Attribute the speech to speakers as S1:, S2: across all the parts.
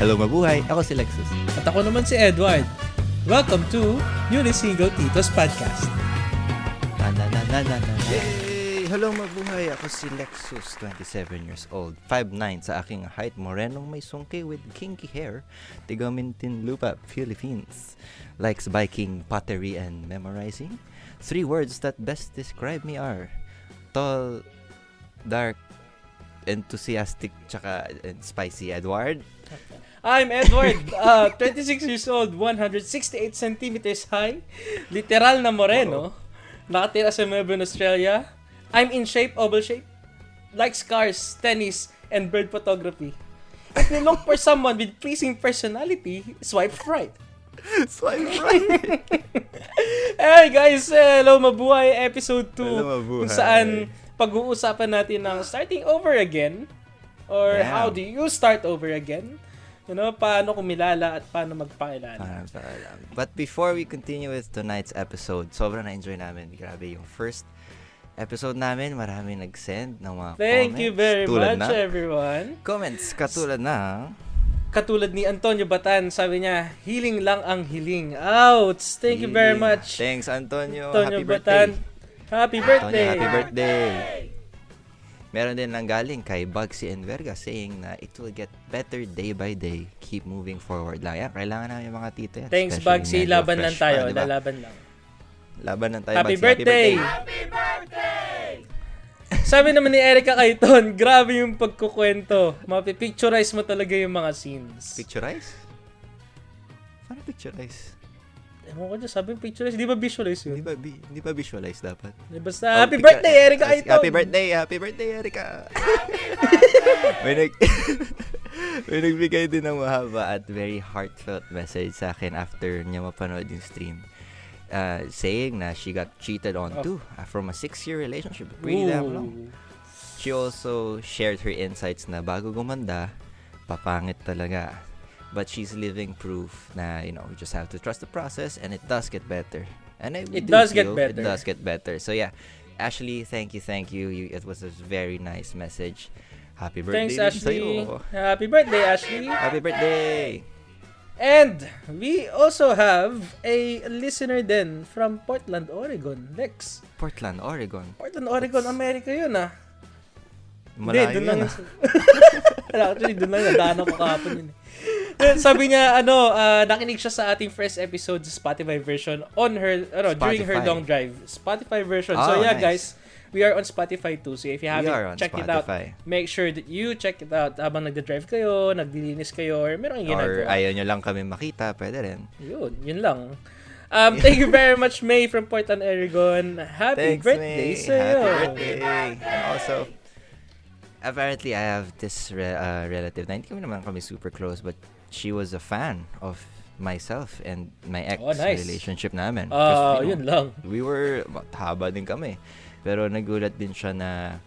S1: Hello mabuhay, ako si Lexus.
S2: At ako naman si Edward. Welcome to Unisingle Titos Podcast.
S1: Na na na na na na. Hey! Hello mabuhay, ako si Lexus, 27 years old, 5'9 sa aking height, morenong may sungki with kinky hair, tigamintin lupa, Philippines. Likes biking, pottery, and memorizing. Three words that best describe me are tall, dark, enthusiastic, tsaka and spicy Edward.
S2: I'm Edward, uh, 26 years old, 168 centimeters high, literal na moreno, nakatira sa Melbourne, Australia. I'm in shape, oval shape, like cars, tennis, and bird photography. If you look for someone with pleasing personality, swipe right.
S1: Swipe right!
S2: Hey guys, hello mabuhay episode 2
S1: Hello, mabuhay.
S2: kung saan pag-uusapan natin ng starting over again or
S1: Yeah.
S2: how do you start over again? You know, paano kumilala at paano magpakilala.
S1: But before we continue with tonight's episode, sobrang na-enjoy namin. Grabe yung first episode namin. Marami nag-send ng mga
S2: Thank
S1: comments.
S2: you very
S1: Tulad
S2: much
S1: na,
S2: everyone.
S1: Comments katulad na
S2: Katulad ni Antonio Batan, sabi niya, healing lang ang hiling. Ouch! Thank you very
S1: Yeah.
S2: much.
S1: Thanks Antonio.
S2: Antonio
S1: happy
S2: Batan.
S1: birthday.
S2: Happy
S1: Antonio,
S2: birthday.
S1: happy birthday. Meron din lang galing kay Bugsy Enverga saying na it will get better day by day. Keep moving forward lang. Yan, kailangan namin yung mga tito yan.
S2: Thanks
S1: Especially
S2: Bugsy, laban lang tayo.
S1: pa, diba?
S2: Lalaban lang.
S1: Laban lang tayo,
S2: Happy
S1: Bugsy.
S2: birthday! Sabi naman ni Erica Kaiton, grabe yung pagkukwento. Mapipicturize mo talaga yung mga scenes.
S1: Picturize? Paano picturize?
S2: Ewan ko dyan, sabi yung picturize, di ba visualize
S1: Hindi
S2: yun?
S1: ba, bi- hindi ba visualize dapat?
S2: Di Basta, happy
S1: Oh,
S2: birthday,
S1: picture-
S2: Erica Kaiton!
S1: Happy birthday, happy birthday, Erica! may, nag may nagbigay din ng mahaba at very heartfelt message sa akin after niya mapanood yung stream. Uh, saying na she got cheated on
S2: Oh.
S1: too uh, from a six-year relationship. Pretty damn long.
S2: Ooh.
S1: She also shared her insights na bago gumanda, papangit talaga. But she's living proof na, you know, we just have to trust the process and it does get better. And
S2: It
S1: do
S2: does get better.
S1: It does get better. So yeah, Ashley, thank you, thank you. you it was a very nice message. Happy birthday
S2: Thanks, Ashley. Happy birthday, Ashley.
S1: Happy birthday!
S2: And we also have a listener then from Portland, Oregon. Lex.
S1: Portland, Oregon.
S2: Portland, Oregon, America yun ah.
S1: Malayo
S2: doon
S1: yun,
S2: lang. Actually, doon lang. Nadaanan ko kahapon yun. Sabi niya, ano, ah, nakinig siya sa ating first episode sa Spotify version on her, ano, during her
S1: Spotify.
S2: long drive. Spotify version.
S1: Oh,
S2: so yeah,
S1: nice.
S2: guys, we are on Spotify too. So if you haven't checked it out,
S1: Spotify.
S2: make sure that you check it out habang nagda-drive kayo, naglilinis kayo, or meron kayong
S1: Or
S2: ginagawa.
S1: ayaw nyo lang kami makita, pwede rin.
S2: Yun, yun lang. Um, thank you very much, May from Portland, Oregon. Happy
S1: Thanks,
S2: birthday
S1: May.
S2: sa'yo.
S1: Happy birthday. And also, apparently I have this re- uh, relative na hindi kami naman kami super close but she was a fan of myself and my ex
S2: Oh, nice.
S1: relationship namin.
S2: Ah,
S1: Because, you know,
S2: yun lang.
S1: We were, haba din kami. Pero nagulat din siya na,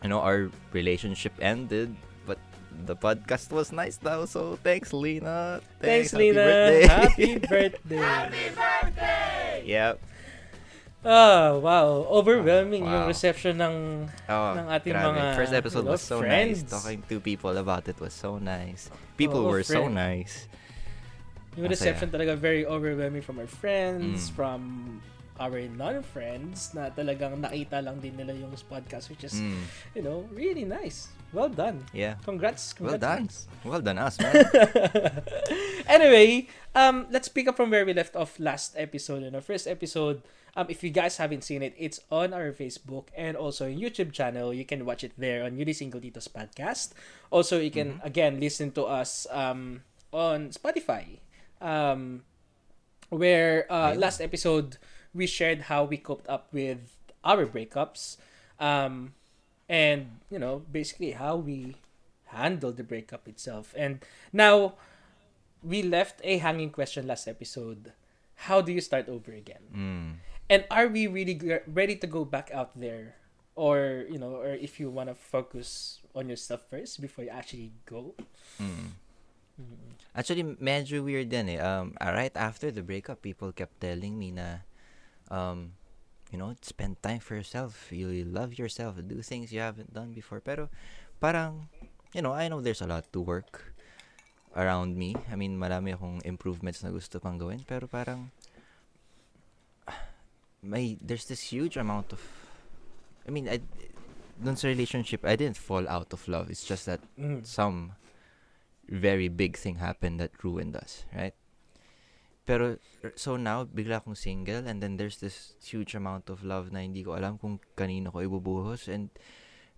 S1: you know, our relationship ended but the podcast was nice daw. So, thanks, Lena.
S2: Thanks,
S1: happy
S2: Lina.
S1: birthday.
S2: Happy birthday.
S1: yep.
S2: Ah, wow. Overwhelming
S1: Wow.
S2: yung reception ng
S1: Oh,
S2: ng ating
S1: grabe.
S2: mga,
S1: First episode was so
S2: friends.
S1: nice. Talking to people about it was so nice. People
S2: Oo,
S1: were so
S2: friend.
S1: nice.
S2: yung
S1: Masaya.
S2: reception talaga very overwhelming from our friends,
S1: Mm.
S2: from our non-friends na talagang nakita lang din nila yung podcast which is,
S1: Mm,
S2: you know, really nice. Well done.
S1: yeah.
S2: Congrats.
S1: Well
S2: congrats
S1: done. Well done us, man.
S2: anyway, um, let's pick up from where we left off last episode. In our first episode, um, if you guys haven't seen it, it's on our Facebook and also YouTube channel. You can watch it there on Yuri Single Titos Podcast. Also, you can again listen to us um on Spotify. Um, where uh, last episode we shared how we coped up with our breakups, um, and you know basically how we handled the breakup itself. And now we left a hanging question last episode. How do you start over again?
S1: Mm.
S2: And are we really g- ready to go back out there? Or, you know, or if you want to focus on yourself first before you actually go?
S1: Mm. Actually, medyo weird din eh. Um, right after the breakup, people kept telling me na, um, you know, spend time for yourself. You love yourself. Do things you haven't done before. Pero, parang, you know, I know there's a lot to work. around me. I mean, marami akong improvements na gusto pang gawin. Pero parang, may, there's this huge amount of, I mean, I, dun sa relationship, I didn't fall out of love. It's just that
S2: Mm.
S1: some very big thing happened that ruined us, right? Pero, er, so now, bigla akong single and then there's this huge amount of love na hindi ko alam kung kanino ko ibubuhos and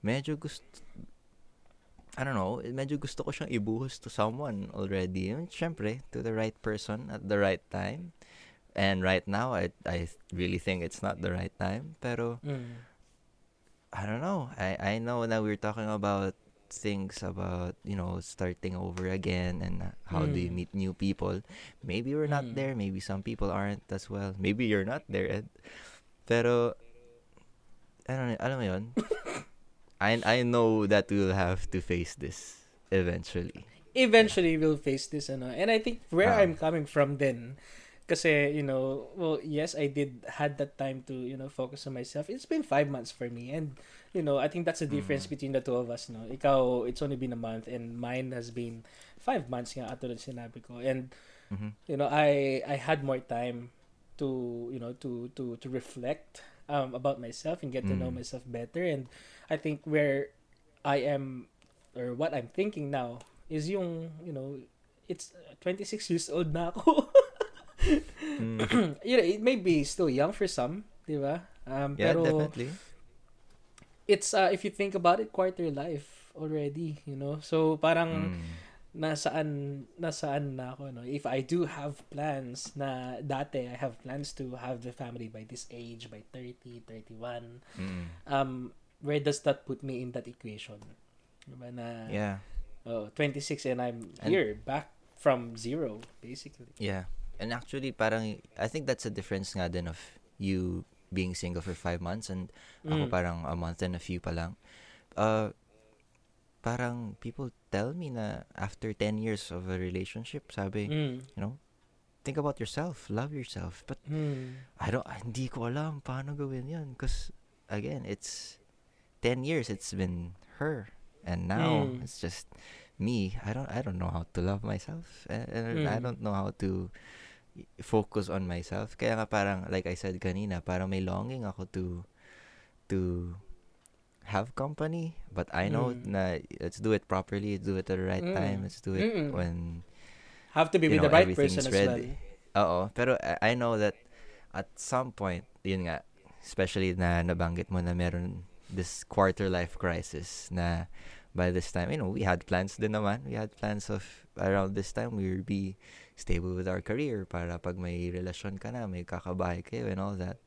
S1: medyo gusto, I don't know, medyo gusto ko siyang ibuhos to someone already. Yun, Siyempre, to the right person at the right time. And right now, I, I really think it's not the right time. Pero,
S2: Mm.
S1: I don't know. I I know that we're talking about things about you know starting over again and how do you
S2: Mm.
S1: meet new people. Maybe we're not
S2: Mm.
S1: there. Maybe some people aren't as well. Maybe you're not there, Ed. Pero I don't know. Alam mo yun? I I know that we'll have to face this eventually.
S2: eventually we'll face this ano and i think where
S1: Ah.
S2: i'm coming from then kasi you know well yes i did had that time to you know focus on myself it's been five months for me and you know i think that's the difference
S1: Mm.
S2: between the two of us no ikaw it's only been a month and mine has been five months nga atulad sinabi ko and
S1: Mhm.
S2: you know i i had more time to you know to to to reflect um about myself and get to know
S1: Mm.
S2: myself better and i think where i am or what i'm thinking now is yung you know it's 26 years old na ako
S1: Mm.
S2: you know it may be still young for some di ba um
S1: Yeah,
S2: pero
S1: definitely.
S2: It's uh if you think about it quarter life already you know so parang
S1: Mm.
S2: nasaan nasaan na ako no if I do have plans na dati I have plans to have the family by this age by 30 31
S1: Mm.
S2: um where does that put me in that equation diba na
S1: Yeah.
S2: oh, 26 and I'm
S1: And-
S2: here back from zero basically
S1: Yeah. And actually, parang, I think that's a difference nga din of you being single for five months and ako
S2: Mm.
S1: parang a month and a few pa lang. Uh, parang people tell me na after 10 years of a relationship, sabi,
S2: mm.
S1: you know, think about yourself, love yourself. But
S2: Mm.
S1: I don't, hindi ko alam paano gawin yun. Because, again, it's 10 years, it's been her. And now,
S2: Mm.
S1: it's just me. I don't, I don't know how to love myself. And, and I
S2: Mm.
S1: don't know how to focus on myself. Kaya nga parang, like I said kanina, parang may longing ako to, to have company. But I know
S2: Mm.
S1: na let's do it properly, do it at the right time.
S2: Mm.
S1: Let's do it
S2: Mm-mm.
S1: when
S2: have to be with
S1: know,
S2: the right person as well
S1: ready. Oo, pero I, know that at some point, yun nga, especially na nabanggit mo na meron this quarter life crisis na by this time, you know, we had plans din naman. We had plans of around this time we will be stable with our career para pag may relasyon ka na, may kakabahay kayo and all that.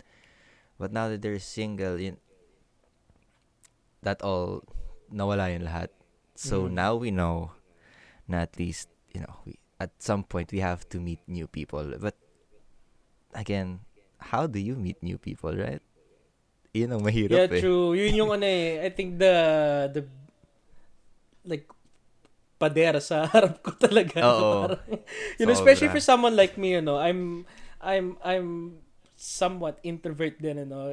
S1: But now that they're single, yun, that all, nawala yun lahat. So
S2: Mm.
S1: now we know na at least, you know, we, at some point we have to meet new people. But again, how do you meet new people, right? Yun ang
S2: yeah
S1: mahirap eh.
S2: true yun yung ano eh I think the the like pader sa harap ko talaga
S1: Oo.
S2: Parang, you know especially for someone like me you know I'm I'm I'm somewhat introvert din you know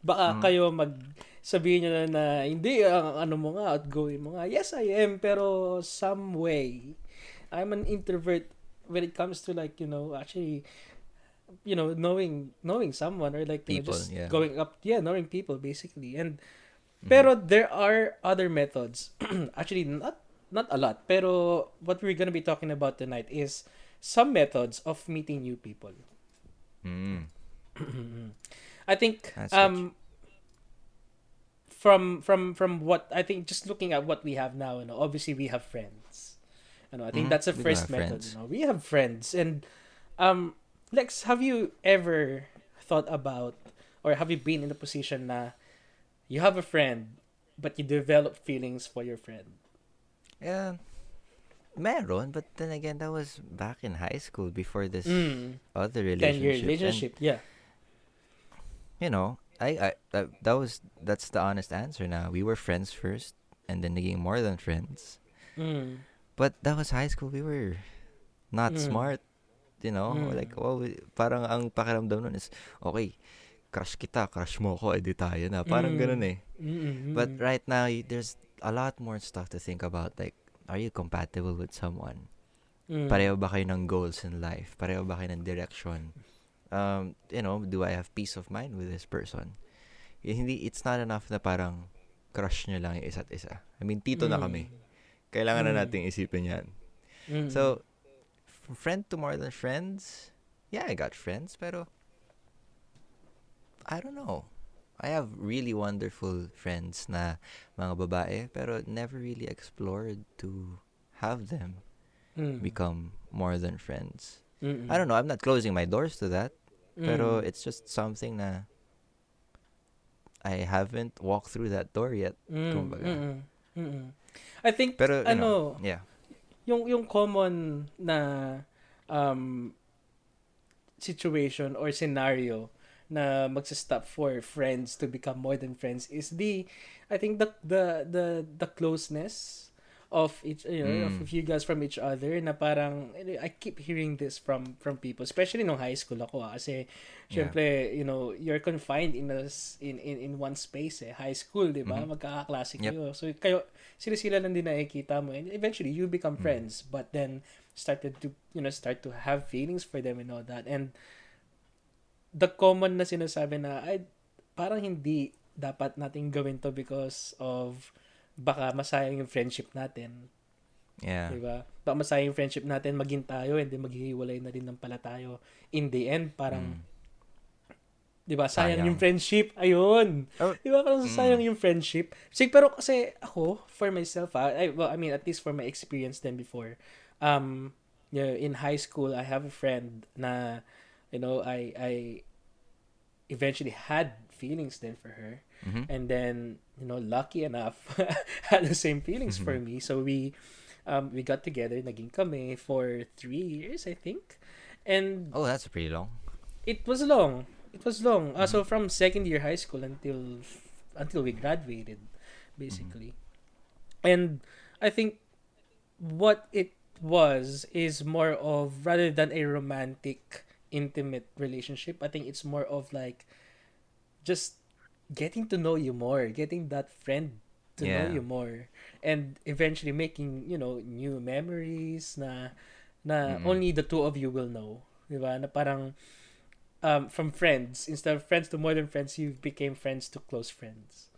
S2: baka
S1: Mm.
S2: kayo mag sabihin nyo na, na hindi ang ano mo nga outgoing mo nga yes I am pero some way I'm an introvert when it comes to like you know actually you know knowing knowing someone or like you know,
S1: People,
S2: just
S1: yeah.
S2: going up yeah knowing people basically and
S1: Mhm.
S2: pero there are other methods actually not not a lot pero what we're gonna be talking about tonight is some methods of meeting new people
S1: Mm.
S2: I think
S1: That's
S2: um from from from what I think just looking at what we have now, you know, obviously we have friends. You know, I think
S1: Mhm,
S2: that's a
S1: we
S2: first method.
S1: friends.
S2: You know, we have friends, and um, Lex, have you ever thought about, or have you been in the position na you have a friend, but you develop feelings for your friend?
S1: Yeah. Meron, but then again, that was back in high school before this
S2: Mm,
S1: other
S2: ten year
S1: relationship. And,
S2: yeah.
S1: you know, I, I that, that was that's the honest answer. Now we were friends first, and then naging more than friends.
S2: Mm,
S1: But that was high school. We were not
S2: Mm.
S1: smart. You know,
S2: Mm.
S1: like oh, we- parang ang pakiramdam nun is okay. Crush kita, crush mo ko, edi tayo na. Parang
S2: Mm.
S1: ganun eh.
S2: mm,
S1: But right now, there's a lot more stuff to think about. Like, are you compatible with someone?
S2: Mm.
S1: Pareho ba kayo ng goals in life? Pareho ba kayo ng direction? Um, you know, do I have peace of mind with this person? Hindi, it's not enough na parang crush nyo lang yung isa't isa. I mean, tito na kami. Kailangan
S2: Mm.
S1: na nating isipin yan.
S2: Mm.
S1: So, friend to more than friends, yeah, I got friends, pero I don't know. I have really wonderful friends na mga babae, pero never really explored to have them
S2: Mm.
S1: become more than friends.
S2: Mm-mm.
S1: I don't know, I'm not closing my doors to that, pero
S2: Mm.
S1: it's just something na I haven't walked through that door yet.
S2: Mm,
S1: kumbaga.
S2: mm-mm, mm-mm. I think
S1: Pero,
S2: ano,
S1: know, yeah.
S2: yung yung common na um situation or scenario na magsa-stop for friends to become more than friends is the I think the the the the closeness of each you know
S1: Mm.
S2: of you guys from each other na parang I keep hearing this from from people especially nung high school ako ah, kasi
S1: Yeah.
S2: syempre you know you're confined in a in in, in one space eh high school di ba
S1: Mhm.
S2: magkakaklase
S1: Yep.
S2: kayo so kayo sila-sila lang din nakikita mo and eventually you become
S1: Mm.
S2: friends but then started to you know start to have feelings for them and all that and the common na sinasabi na ay parang hindi dapat nating gawin to because of baka masayang yung friendship natin
S1: Yeah.
S2: di ba baka masayang yung friendship natin maging tayo and then maghihiwalay na din ng pala tayo in the end parang
S1: Mm.
S2: di ba sayang,
S1: Sayang.
S2: yung friendship ayun
S1: Oh.
S2: di ba parang
S1: Mm.
S2: sayang yung friendship Sig, pero kasi ako for myself ah, I, well I mean at least for my experience then before um you know, in high school I have a friend na you know I I eventually had feelings then for her
S1: Mhm.
S2: and then you know lucky enough had the same feelings for
S1: Mhm.
S2: me so we um we got together naging kami for three years I think and
S1: Oh, that's pretty long.
S2: it was long it was long uh,
S1: Mm-hmm.
S2: so from second year high school until until we graduated basically and I think what it was is more of rather than a romantic intimate relationship I think it's more of like just getting to know you more getting that friend to know you more and eventually making you know new memories na na
S1: Mm-mm.
S2: only the two of you will know di ba na parang um, from friends instead of friends to more than friends you became friends to close friends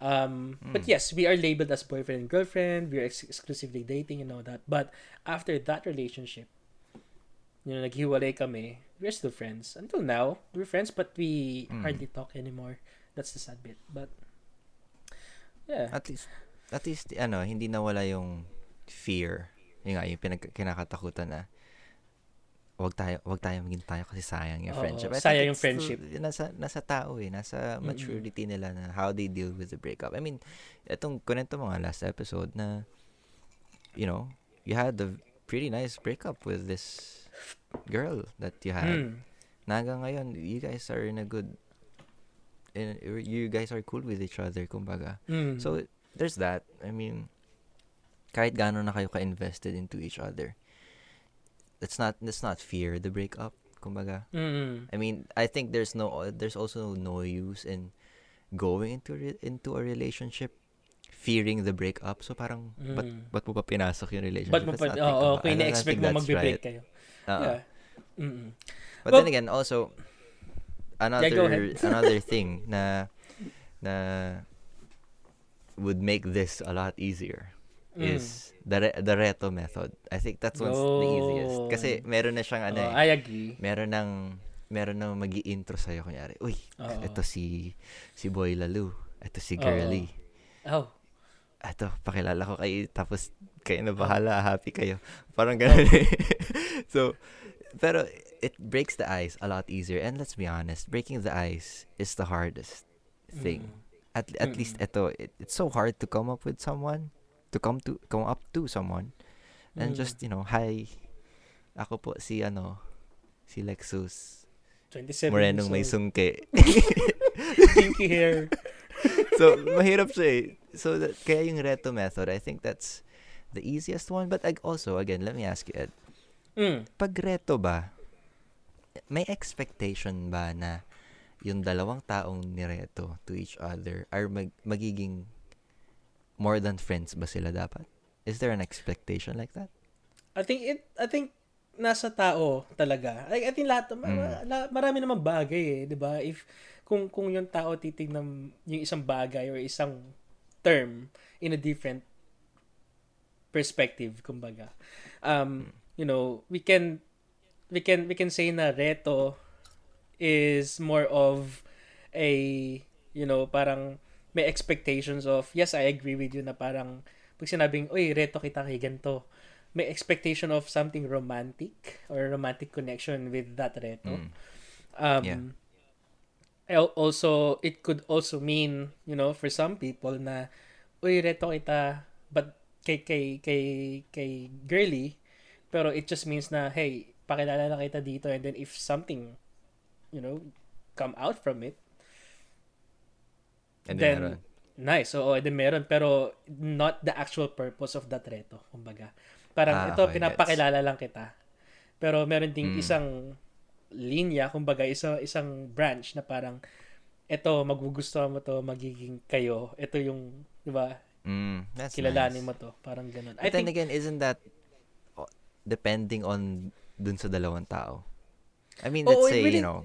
S2: um, but
S1: Mm.
S2: yes we are labeled as boyfriend and girlfriend we are ex- exclusively dating and all that but after that relationship you know naghiwalay kami we're still friends until now we're friends but we
S1: Mm.
S2: hardly talk anymore that's the sad bit but yeah
S1: At least, at least, ano, hindi nawala yung fear. Yung nga, yung pinag- kinakatakutan na wag tayo wag tayo maging tayo kasi sayang yung friendship. I
S2: sayang yung
S1: it's still-
S2: friendship.
S1: nasa nasa tao eh, nasa maturity nila na how they deal with the breakup. I mean, etong kunento mo nga last episode na you know, you had a pretty nice breakup with this girl that you had.
S2: Mm.
S1: Na hanggang ngayon, you guys are in a good in, you guys are cool with each other, kumbaga.
S2: Mm.
S1: So, there's that. I mean, kahit gaano na kayo ka-invested into each other, it's not, it's not fear, the breakup, kumbaga.
S2: Mm.
S1: I mean, I think there's no, there's also no use in going into, re- into a relationship fearing the breakup. So, parang, ba't,
S2: Mm.
S1: ba't mo pa pinasok yung relationship?
S2: Ba't mo pa, oo,
S1: don't
S2: ina-expect
S1: think
S2: mo magbe-break
S1: right.
S2: kayo.
S1: Oo.
S2: Yeah. Mm-mm.
S1: But
S2: Well-
S1: then again, also another
S2: ahead.
S1: another thing na na would make this a lot easier
S2: Mm.
S1: is the re- the reto method. I think that's one's the easiest. Kasi
S2: Yun.
S1: meron na siyang ano
S2: Oo,
S1: eh.
S2: I agree.
S1: Meron ng meron nang magi intro sa'yo kunyari. Uy, ito si si Boy Lalu. Ito si. Girly.
S2: Oh.
S1: Ito, pakilala ko kayo. Tapos, kayo na bahala. Happy kayo. Parang ganun eh. so, pero, it breaks the ice a lot easier. And let's be honest, breaking the ice is the hardest thing.
S2: Mm.
S1: At, at least, ito, it, it's so hard to come up with someone, to come to, come up to someone, and
S2: Mm.
S1: just, you know, hi, ako po si, ano, si Lexus.
S2: 27
S1: Morenong may sungke.
S2: Pinky hair.
S1: so, mahirap siya eh. So, that, kaya yung reto method, I think that's the easiest one. But ag- also, again, let me ask you, Ed.
S2: Mm.
S1: Pag reto ba, may expectation ba na yung dalawang taong nireto to each other are mag- magiging more than friends ba sila dapat? Is there an expectation like that?
S2: I think it I think nasa tao talaga. I, I think lahat
S1: Mm.
S2: la- marami namang bagay eh, 'di ba? If kung kung yung tao titingnan yung isang bagay or isang term in a different perspective kumbaga. Um, you know, we can we can we can say na reto is more of a you know, parang may expectations of yes, I agree with you na parang pag sinabing, uy, reto kita kay ganito, may expectation of something romantic or romantic connection with that reto.
S1: Mm.
S2: Um,
S1: Yeah.
S2: Al- Also, it could also mean, you know, for some people na, uy, reto kita, but kay, kay, kay, kay girly, pero it just means na, hey, pakilala na kita dito, and then if something, you know, come out from it,
S1: And
S2: then,
S1: then,
S2: nice, oo, then meron, pero not the actual purpose of that reto, kumbaga. Parang
S1: Ah,
S2: ito,
S1: okay,
S2: pinapakilala lang kita. Pero meron ding
S1: Mm.
S2: isang linya, kumbaga, isa, isang branch na parang, ito, magugustuhan mo to, magiging kayo. Ito yung, di ba,
S1: Mm, that's
S2: kilalanin
S1: nice.
S2: mo to. Parang ganun.
S1: But
S2: I
S1: then
S2: think,
S1: again, isn't that depending on dun sa dalawang tao? I mean, let's
S2: it
S1: say,
S2: really-
S1: you know,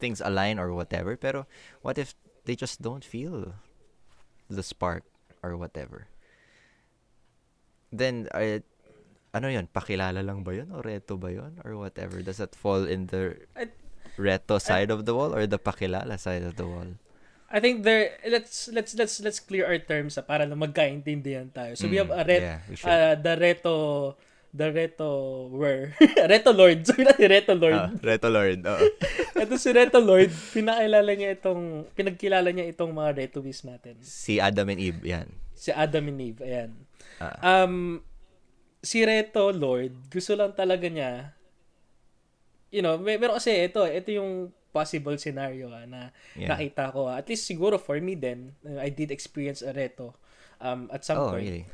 S1: things align or whatever, pero what if they just don't feel the spark or whatever? Then, uh, ano yun? Pakilala lang ba yun? O reto ba yun? Or whatever? Does that fall in the
S2: I-
S1: reto side of the wall or the pakilala side of the wall?
S2: I think there, let's, let's, let's, let's clear our terms ah, para lang magkaintindihan tayo. So, we
S1: Mm,
S2: have a ret,
S1: yeah, we
S2: uh, the reto, the reto were, reto lord. Sabi natin reto lord.
S1: Ah, reto Lord. oo.
S2: Ito si Reto Lord, pinakilala niya itong, pinagkilala niya itong mga Retowies natin.
S1: si Adam and Eve, yan.
S2: Si Adam and Eve, ayan.
S1: Ah.
S2: Um, si Reto Lord, gusto lang talaga niya, you know, may, meron kasi ito, ito yung possible scenario ah, na
S1: Yeah.
S2: nakita ko. ah. At least siguro for me then, uh, I did experience a Reto um, at some
S1: Oh,
S2: point.
S1: really?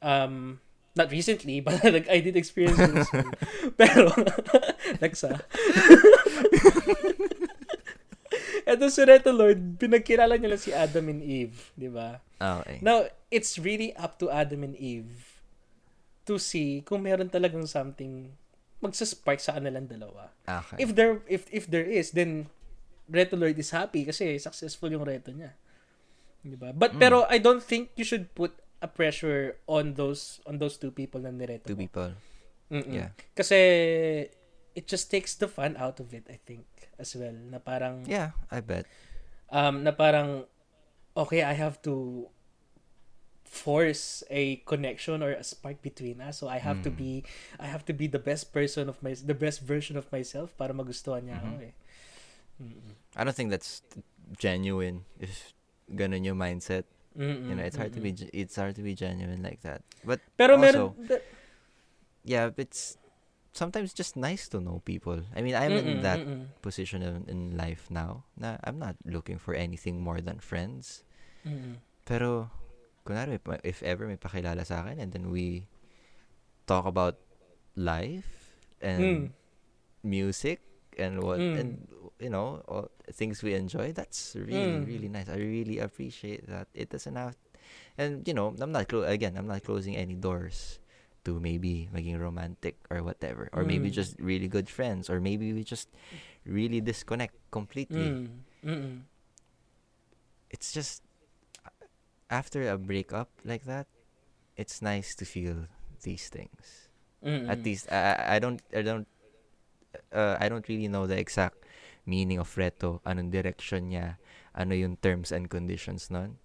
S2: Um, not recently, but like, I did experience recently. Pero, Lexa. Ito si Reto Lord, pinagkilala niya lang si Adam and Eve, di ba?
S1: Ah, okay.
S2: Now, it's really up to Adam and Eve to see kung meron talagang something magsaspark sa kanilang dalawa.
S1: Okay.
S2: If there if if there is, then Reto Lord is happy kasi successful yung reto niya. Di ba? But
S1: Mm.
S2: pero I don't think you should put a pressure on those on those two people na nireto.
S1: Two
S2: mo.
S1: people.
S2: Mm-mm.
S1: Yeah.
S2: Kasi it just takes the fun out of it, I think, as well. Na parang
S1: Yeah, I bet.
S2: um na parang okay, I have to force a connection or a spark between us. So I have to
S1: Mm.
S2: be I have to be the best person of my the best version of myself para magustuhan niya ako
S1: Mhm.
S2: eh. Mm-mm.
S1: I don't think that's genuine if ganun yung mindset.
S2: Mm-mm,
S1: You know, it's hard to be
S2: mm-mm.
S1: it's hard to be genuine like that. But
S2: Pero
S1: also,
S2: meron the-
S1: yeah, it's sometimes just nice to know people. I mean, I'm
S2: Mm-mm,
S1: in that
S2: mm-mm,
S1: position in, in life now. Na I'm not looking for anything more than friends.
S2: mm-mm.
S1: Pero kunwari, if ever may pakilala sa akin and then we talk about life and
S2: Mm.
S1: music and what
S2: Mm.
S1: and you know all things we enjoy that's really
S2: Mm.
S1: really nice i really appreciate that it doesn't have and you know i'm not clo- again i'm not closing any doors to maybe making romantic or whatever or maybe
S2: Mm.
S1: just really good friends or maybe we just really disconnect completely
S2: Mm, mm-mm.
S1: it's just after a breakup like that it's nice to feel these things
S2: Mm-mm.
S1: at least I, I- don't I don't uh, I don't really know the exact meaning of reto anong direction niya ano yung terms and conditions nun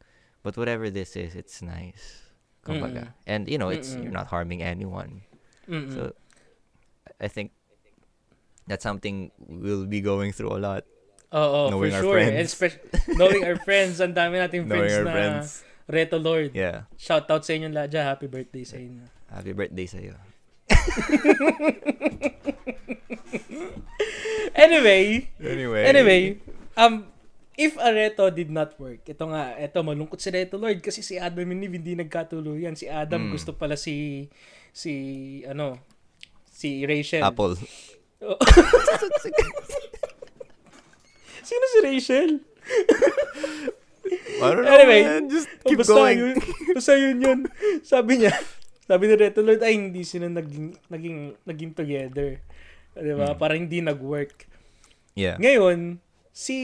S1: but whatever this is it's nice kumbaga and you know it's you're not harming anyone
S2: Mm-mm.
S1: so I think that's something we'll be going through a lot
S2: Oo, for
S1: knowing our
S2: sure.
S1: friends.
S2: And spe- knowing our friends, ang dami nating
S1: knowing
S2: friends
S1: our
S2: na
S1: friends
S2: Reto Lord.
S1: yeah
S2: Shout out sa inyo lahat dyan. Happy birthday sa inyo.
S1: happy birthday sa'yo
S2: Anyway,
S1: anyway
S2: anyway, um, if a reto did not work, ito nga, ito malungkot si Reto Lord kasi si Adam and Eve hindi nagkatuluyan. Si Adam
S1: Mm.
S2: gusto pala si, si, ano, si Rachel.
S1: Apple
S2: Oh. Sino si Rachel?
S1: I don't know
S2: Anyway,
S1: man just
S2: Oh,
S1: keep
S2: basta
S1: going
S2: Yun, basta yun yun. Sabi niya, Sabi ni Reto Lord, ay hindi sila naging, naging, naging together. Di ba?
S1: Mm.
S2: Parang hindi nag-work.
S1: Yeah.
S2: Ngayon, si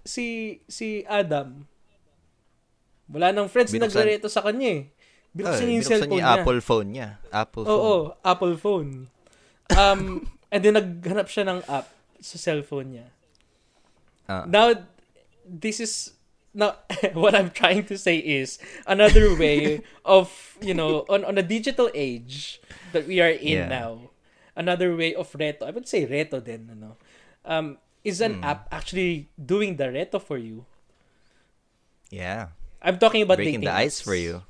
S2: si si Adam, wala nang friends na
S1: Binuksan-
S2: nagreto sa kanya eh. Binuksan
S1: Oh,
S2: niya yung cellphone
S1: niya Apple phone niya. Apple
S2: Oo,
S1: phone.
S2: Apple phone. Um, and then naghanap siya ng app sa cellphone niya.
S1: Ah.
S2: Now, this is now what I'm trying to say is another way of you know on on a digital age that we are in
S1: Yeah.
S2: now. Another way of reto. I would say reto then ano. Um, is an
S1: Hmm.
S2: app actually doing the reto for you?
S1: yeah.
S2: I'm talking about
S1: Breaking
S2: dating
S1: the ice
S2: apps.
S1: for you.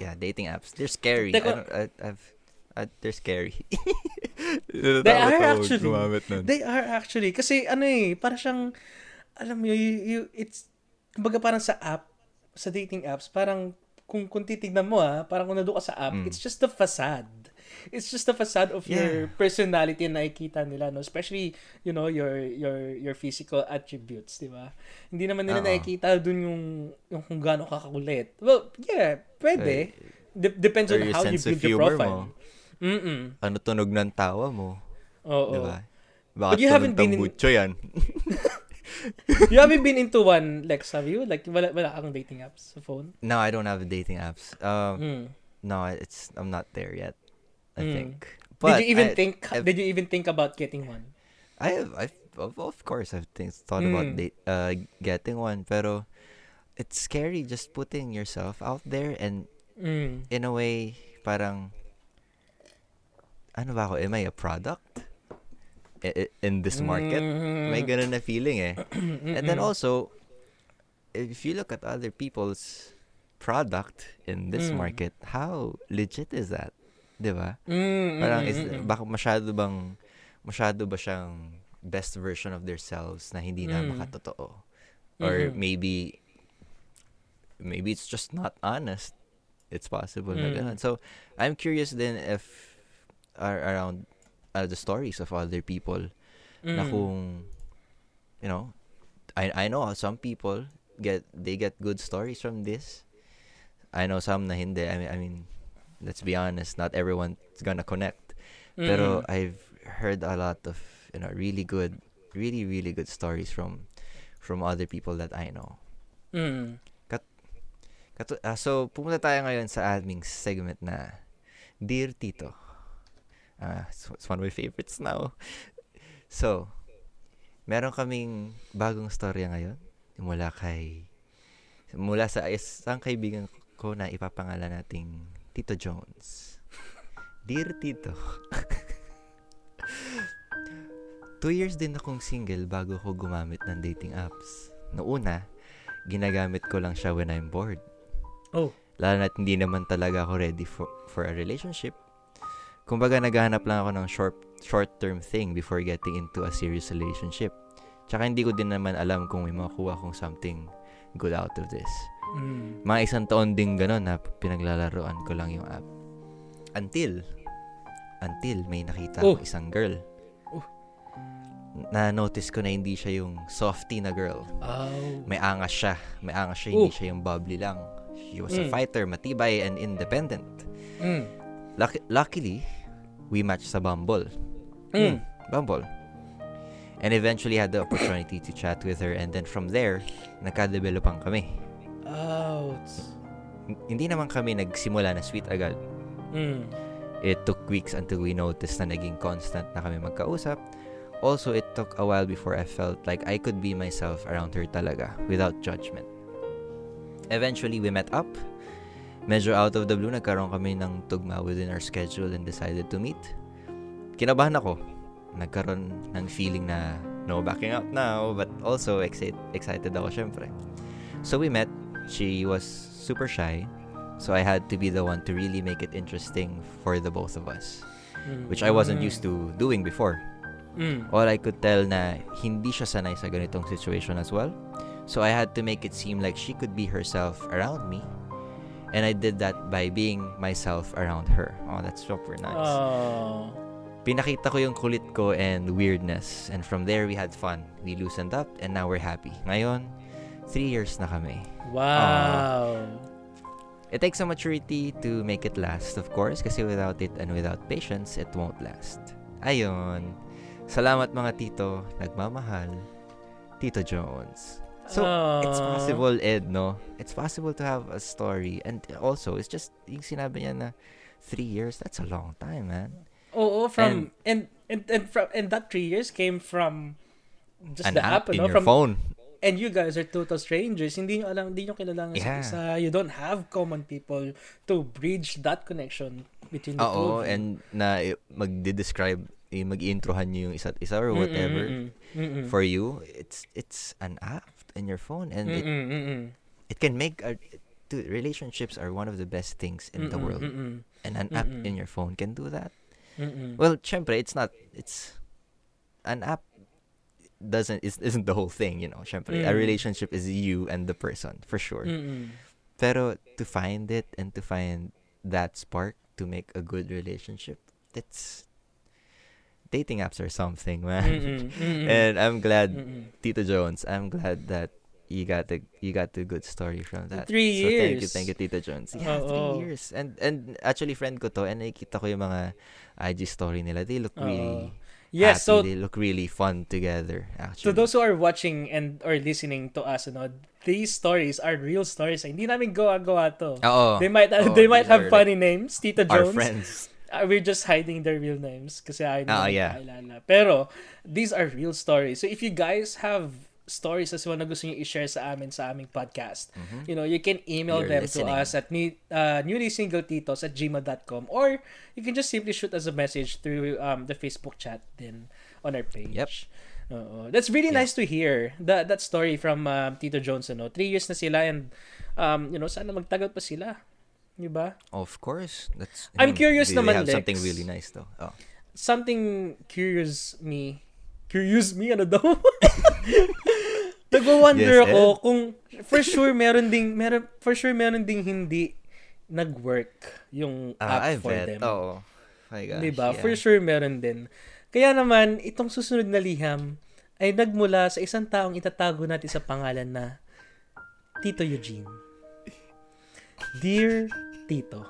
S1: Yeah, dating apps. They're scary. I don't, I, I've, I, they're scary.
S2: They are actually. They are actually. Kasi ano eh, para siyang, alam mo, you, you, it's, kumbaga parang sa app, sa dating apps, parang, kung, kung titignan mo ah, parang kung nandun ka sa app,
S1: Mm.
S2: it's just the facade. It's just the facade of your
S1: Yeah.
S2: personality na nakikita nila, no? Especially, you know, your your your physical attributes, di ba? Hindi naman nila
S1: Oo.
S2: nakikita dun yung, yung kung gaano ka kakulit. Well, yeah, pwede. De- depends on
S1: your
S2: how you build your profile.
S1: mo.
S2: Mm-mm.
S1: Ano tunog ng tawa mo?
S2: Oo.
S1: Di ba? Baka
S2: But you haven't been in-
S1: yan.
S2: you haven't been into one, Lex, have you? Like, wala, wala kang dating apps sa phone?
S1: no, I don't have dating apps. Um,
S2: Mm.
S1: No, it's I'm not there yet. I
S2: Mm.
S1: think.
S2: did you even
S1: I,
S2: think,
S1: I've-
S2: did you even think about getting one?
S1: I have, I've, of, course, I've think, thought about
S2: Mm.
S1: date, uh, getting one, pero it's scary just putting yourself out there and
S2: Mm.
S1: in a way, parang, ano ba ako, am I a product? In this market?
S2: Mm.
S1: May ganun na feeling eh. And then also, if you look at other people's product in this
S2: Mm.
S1: market, how legit is that? 'Di ba?
S2: Mm,
S1: Parang
S2: mm,
S1: is
S2: mm, mm.
S1: baka masyado bang masyado ba siyang best version of themselves na hindi na
S2: Mm.
S1: makatotoo? Or
S2: Mhm.
S1: maybe maybe it's just not honest. It's possible na
S2: Mm.
S1: ganun. So, I'm curious then if around uh, the stories of other people na
S2: Mm.
S1: kung you know I I know some people get they get good stories from this. I know some na hindi. I mean, I mean let's be honest, not everyone's gonna connect. Pero
S2: Mm.
S1: I've heard a lot of you know really good, really really good stories from from other people that I know.
S2: Mm.
S1: Kato, ah, so pumunta tayo ngayon sa aming segment na Dear Tito. Ah, it's, it's one of my favorites now. So, meron kaming bagong storya ngayon mula kay mula sa isang kaibigan ko na ipapangalan nating Tito Jones. Dear Tito. Two years din akong single bago ko gumamit ng dating apps. Noona, ginagamit ko lang siya when I'm bored.
S2: Oh.
S1: Lalo na't hindi naman talaga ako ready for, for a relationship. Kumbaga, naghahanap lang ako ng short, short-term thing before getting into a serious relationship. Tsaka hindi ko din naman alam kung may makuha kong something good out of this.
S2: Mm.
S1: Mga isang taon din gano'n na pinaglalaroan ko lang yung app. Until, until may nakita
S2: Oh.
S1: isang girl.
S2: Oh.
S1: Na-notice ko na hindi siya yung softy na girl.
S2: Oh.
S1: May angas siya. May angas siya, hindi
S2: Oh.
S1: siya yung bubbly lang. She was a
S2: Mm.
S1: fighter, matibay, and independent.
S2: Mm.
S1: Luck- luckily, we matched sa Bumble.
S2: Mm.
S1: Bumble. And eventually had the opportunity to chat with her and then from there, nagka-developan kami. H- Hindi naman kami nagsimula na sweet agad.
S2: Mm.
S1: It took weeks until we noticed na naging constant na kami magkausap. Also, it took a while before I felt like I could be myself around her talaga without judgment. Eventually, we met up. Medyo out of the blue, nagkaroon kami ng tugma within our schedule and decided to meet. Kinabahan ako. Nagkaroon ng feeling na no backing out now, but also exci- excited ako syempre. So we met. She was super shy. So I had to be the one to really make it interesting for the both of us.
S2: Mm.
S1: Which I wasn't used to doing before.
S2: Mm.
S1: All I could tell na hindi siya sanay sa ganitong situation as well. So I had to make it seem like she could be herself around me. And I did that by being myself around her. Oh, that's super nice.
S2: Oh.
S1: Pinakita ko yung kulit ko and weirdness. And from there, we had fun. We loosened up and now we're happy. Ngayon, three years na kami.
S2: Wow.
S1: it takes a maturity to make it last, of course, kasi without it and without patience, it won't last. Ayun. Salamat mga tito, nagmamahal. Tito Jones. So, it's possible, Ed, no? It's possible to have a story. And also, it's just, yung sinabi niya na three years, that's a long time, man.
S2: Oo, from and and and from and that three years came from just
S1: An
S2: the
S1: app
S2: app,
S1: in
S2: no?
S1: your
S2: From
S1: phone.
S2: and you guys are total strangers. Hindi nyo alam, hindi nyo kilala
S1: Yeah.
S2: isa. You don't have common people to bridge that connection between the two
S1: Oo,
S2: you.
S1: and na magde-describe, mag-introhan niyo yung isa't isa or whatever.
S2: mm-mm, mm-mm.
S1: For you, it's it's an app in your phone and it, it can make a, dude, relationships are one of the best things in the world. And an app in your phone can do that. Well, syempre, it's not, it's, an app doesn't, is, isn't the whole thing, you know. Syempre, a
S2: Mm.
S1: relationship is you and the person, for sure. Pero to find it and to find that spark to make a good relationship, it's, dating apps are something, man.
S2: Mm-mm, mm-mm.
S1: and I'm glad,
S2: Mm-mm.
S1: Tito Jones, I'm glad that you got the you got the good story from that.
S2: Three
S1: So thank you,
S2: years.
S1: thank you, Tito Jones. Yeah,
S2: Oo.
S1: three years. And and actually friend ko to and nakikita ko yung mga IG story nila. They look really
S2: Oo. Yes,
S1: happy.
S2: so
S1: they look really fun together. Actually.
S2: to those who are watching and or listening to us, you know, these stories are real stories. Hindi namin gawa-gawa to.
S1: Oo.
S2: They might
S1: Oo,
S2: they might have funny names, Tito
S1: like, our
S2: Jones.
S1: friends.
S2: Uh, we're just hiding their real names kasi I know
S1: Oh, yeah.
S2: yeah. Pero these are real stories. So if you guys have stories as well na gusto niyo i-share sa amin sa aming podcast,
S1: Mhm.
S2: you know, you can email
S1: You're
S2: them
S1: listening.
S2: to us at new, uh, newlysingletito's at gmail.com or you can just simply shoot us a message through um, the Facebook chat then on our page.
S1: Yep.
S2: Oo. that's really
S1: Yeah.
S2: nice to hear that that story from um, Tito Jones. No? Three years na sila and um, you know, sana magtagal pa sila. Di ba?
S1: Of course. That's
S2: I'm
S1: hmm,
S2: curious
S1: they,
S2: naman,
S1: They have something
S2: Lex.
S1: really nice though. Oh.
S2: something curious me. Curious me? Ano daw? Nagwa-wonder
S1: Yes,
S2: ako kung for sure meron ding meron for sure meron ding hindi nag-work yung
S1: Ah, I
S2: app for
S1: bet.
S2: them.
S1: Oo. My gosh.
S2: Di ba?
S1: yeah.
S2: For sure meron din. Kaya naman itong susunod na liham ay nagmula sa isang taong itatago natin sa pangalan na Tito Eugene. Dear Tito,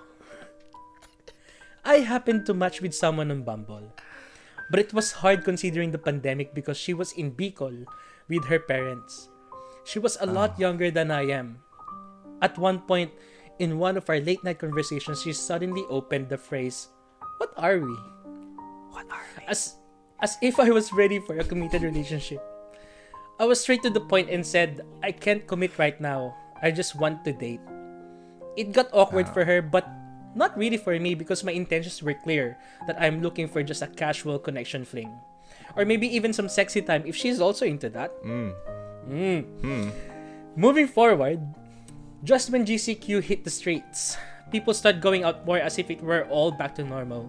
S2: I happened to match with someone on Bumble. But it was hard considering the pandemic because she was in Bicol with her parents. She was a lot ah. younger than I am. At one point, in one of our late night conversations, she suddenly opened the phrase, What are we?
S1: What are we?
S2: As, as if I was ready for a committed relationship. I was straight to the point and said, I can't commit right now. I just want to date. It got awkward for her, but not really for me because my intentions were clear that I'm looking for just a casual connection fling. Or maybe even some sexy time if she's also into that.
S1: Mm.
S2: Mm.
S1: Hmm.
S2: Moving forward, just when GCQ hit the streets, people start going out more as if it were all back to normal.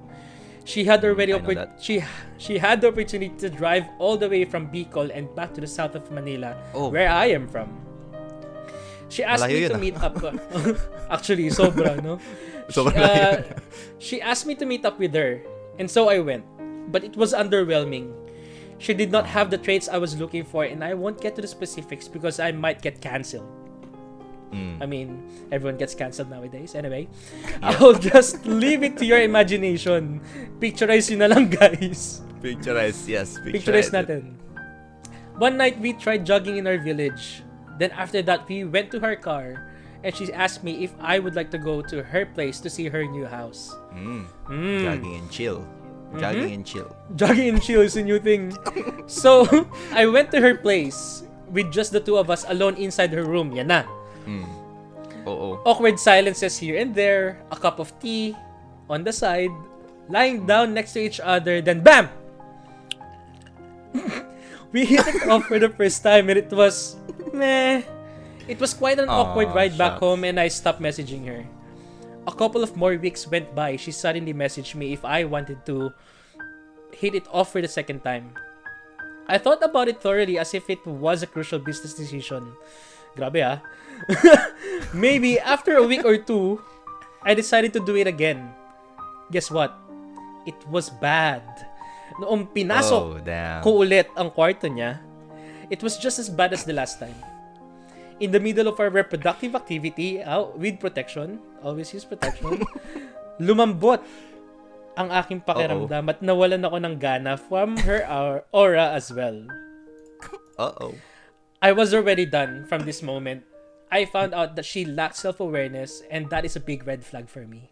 S2: She had already
S1: I
S2: oppor- she she had the opportunity to drive all the way from Bicol and back to the south of Manila,
S1: Oh.
S2: where I am from. She asked
S1: Malayo
S2: me to
S1: ah.
S2: meet up. Actually, sobra, no?
S1: Sobrang
S2: She, uh, she asked me to meet up with her, and so I went. But it was underwhelming. She did not have the traits I was looking for, and I won't get to the specifics because I might get cancelled.
S1: Mm.
S2: I mean, everyone gets cancelled nowadays. Anyway, I'll just leave it to your imagination. Picturize yun na lang, guys.
S1: Picturize, yes.
S2: Picturize natin. One night, we tried jogging in our village. Then after that, we went to her car, and she asked me if I would like to go to her place to see her new house.
S1: Mm.
S2: Mm.
S1: Jogging and chill. Jogging and chill.
S2: Jogging and chill is a new thing. so, I went to her place with just the two of us alone inside her room. Yan na.
S1: Mm. Oo.
S2: Awkward silences here and there, a cup of tea on the side, lying down next to each other, then BAM! we hit it off for the first time and it was meh. It was quite an
S1: Aw,
S2: awkward ride back
S1: shucks.
S2: home and I stopped messaging her. A couple of more weeks went by. She suddenly messaged me if I wanted to hit it off for the second time. I thought about it thoroughly as if it was a crucial business decision. Grabe ah. Maybe after a week or two, I decided to do it again. Guess what? It was bad. Noong pinasok
S1: Oh, damn.
S2: ko ulit ang kwarto niya, it was just as bad as the last time. in the middle of our reproductive activity, uh, with protection, always use protection, lumambot ang aking pakiramdam at nawalan ako ng gana from her aura as well.
S1: Uh-oh.
S2: I was already done from this moment. I found out that she lacked self-awareness and that is a big red flag for me.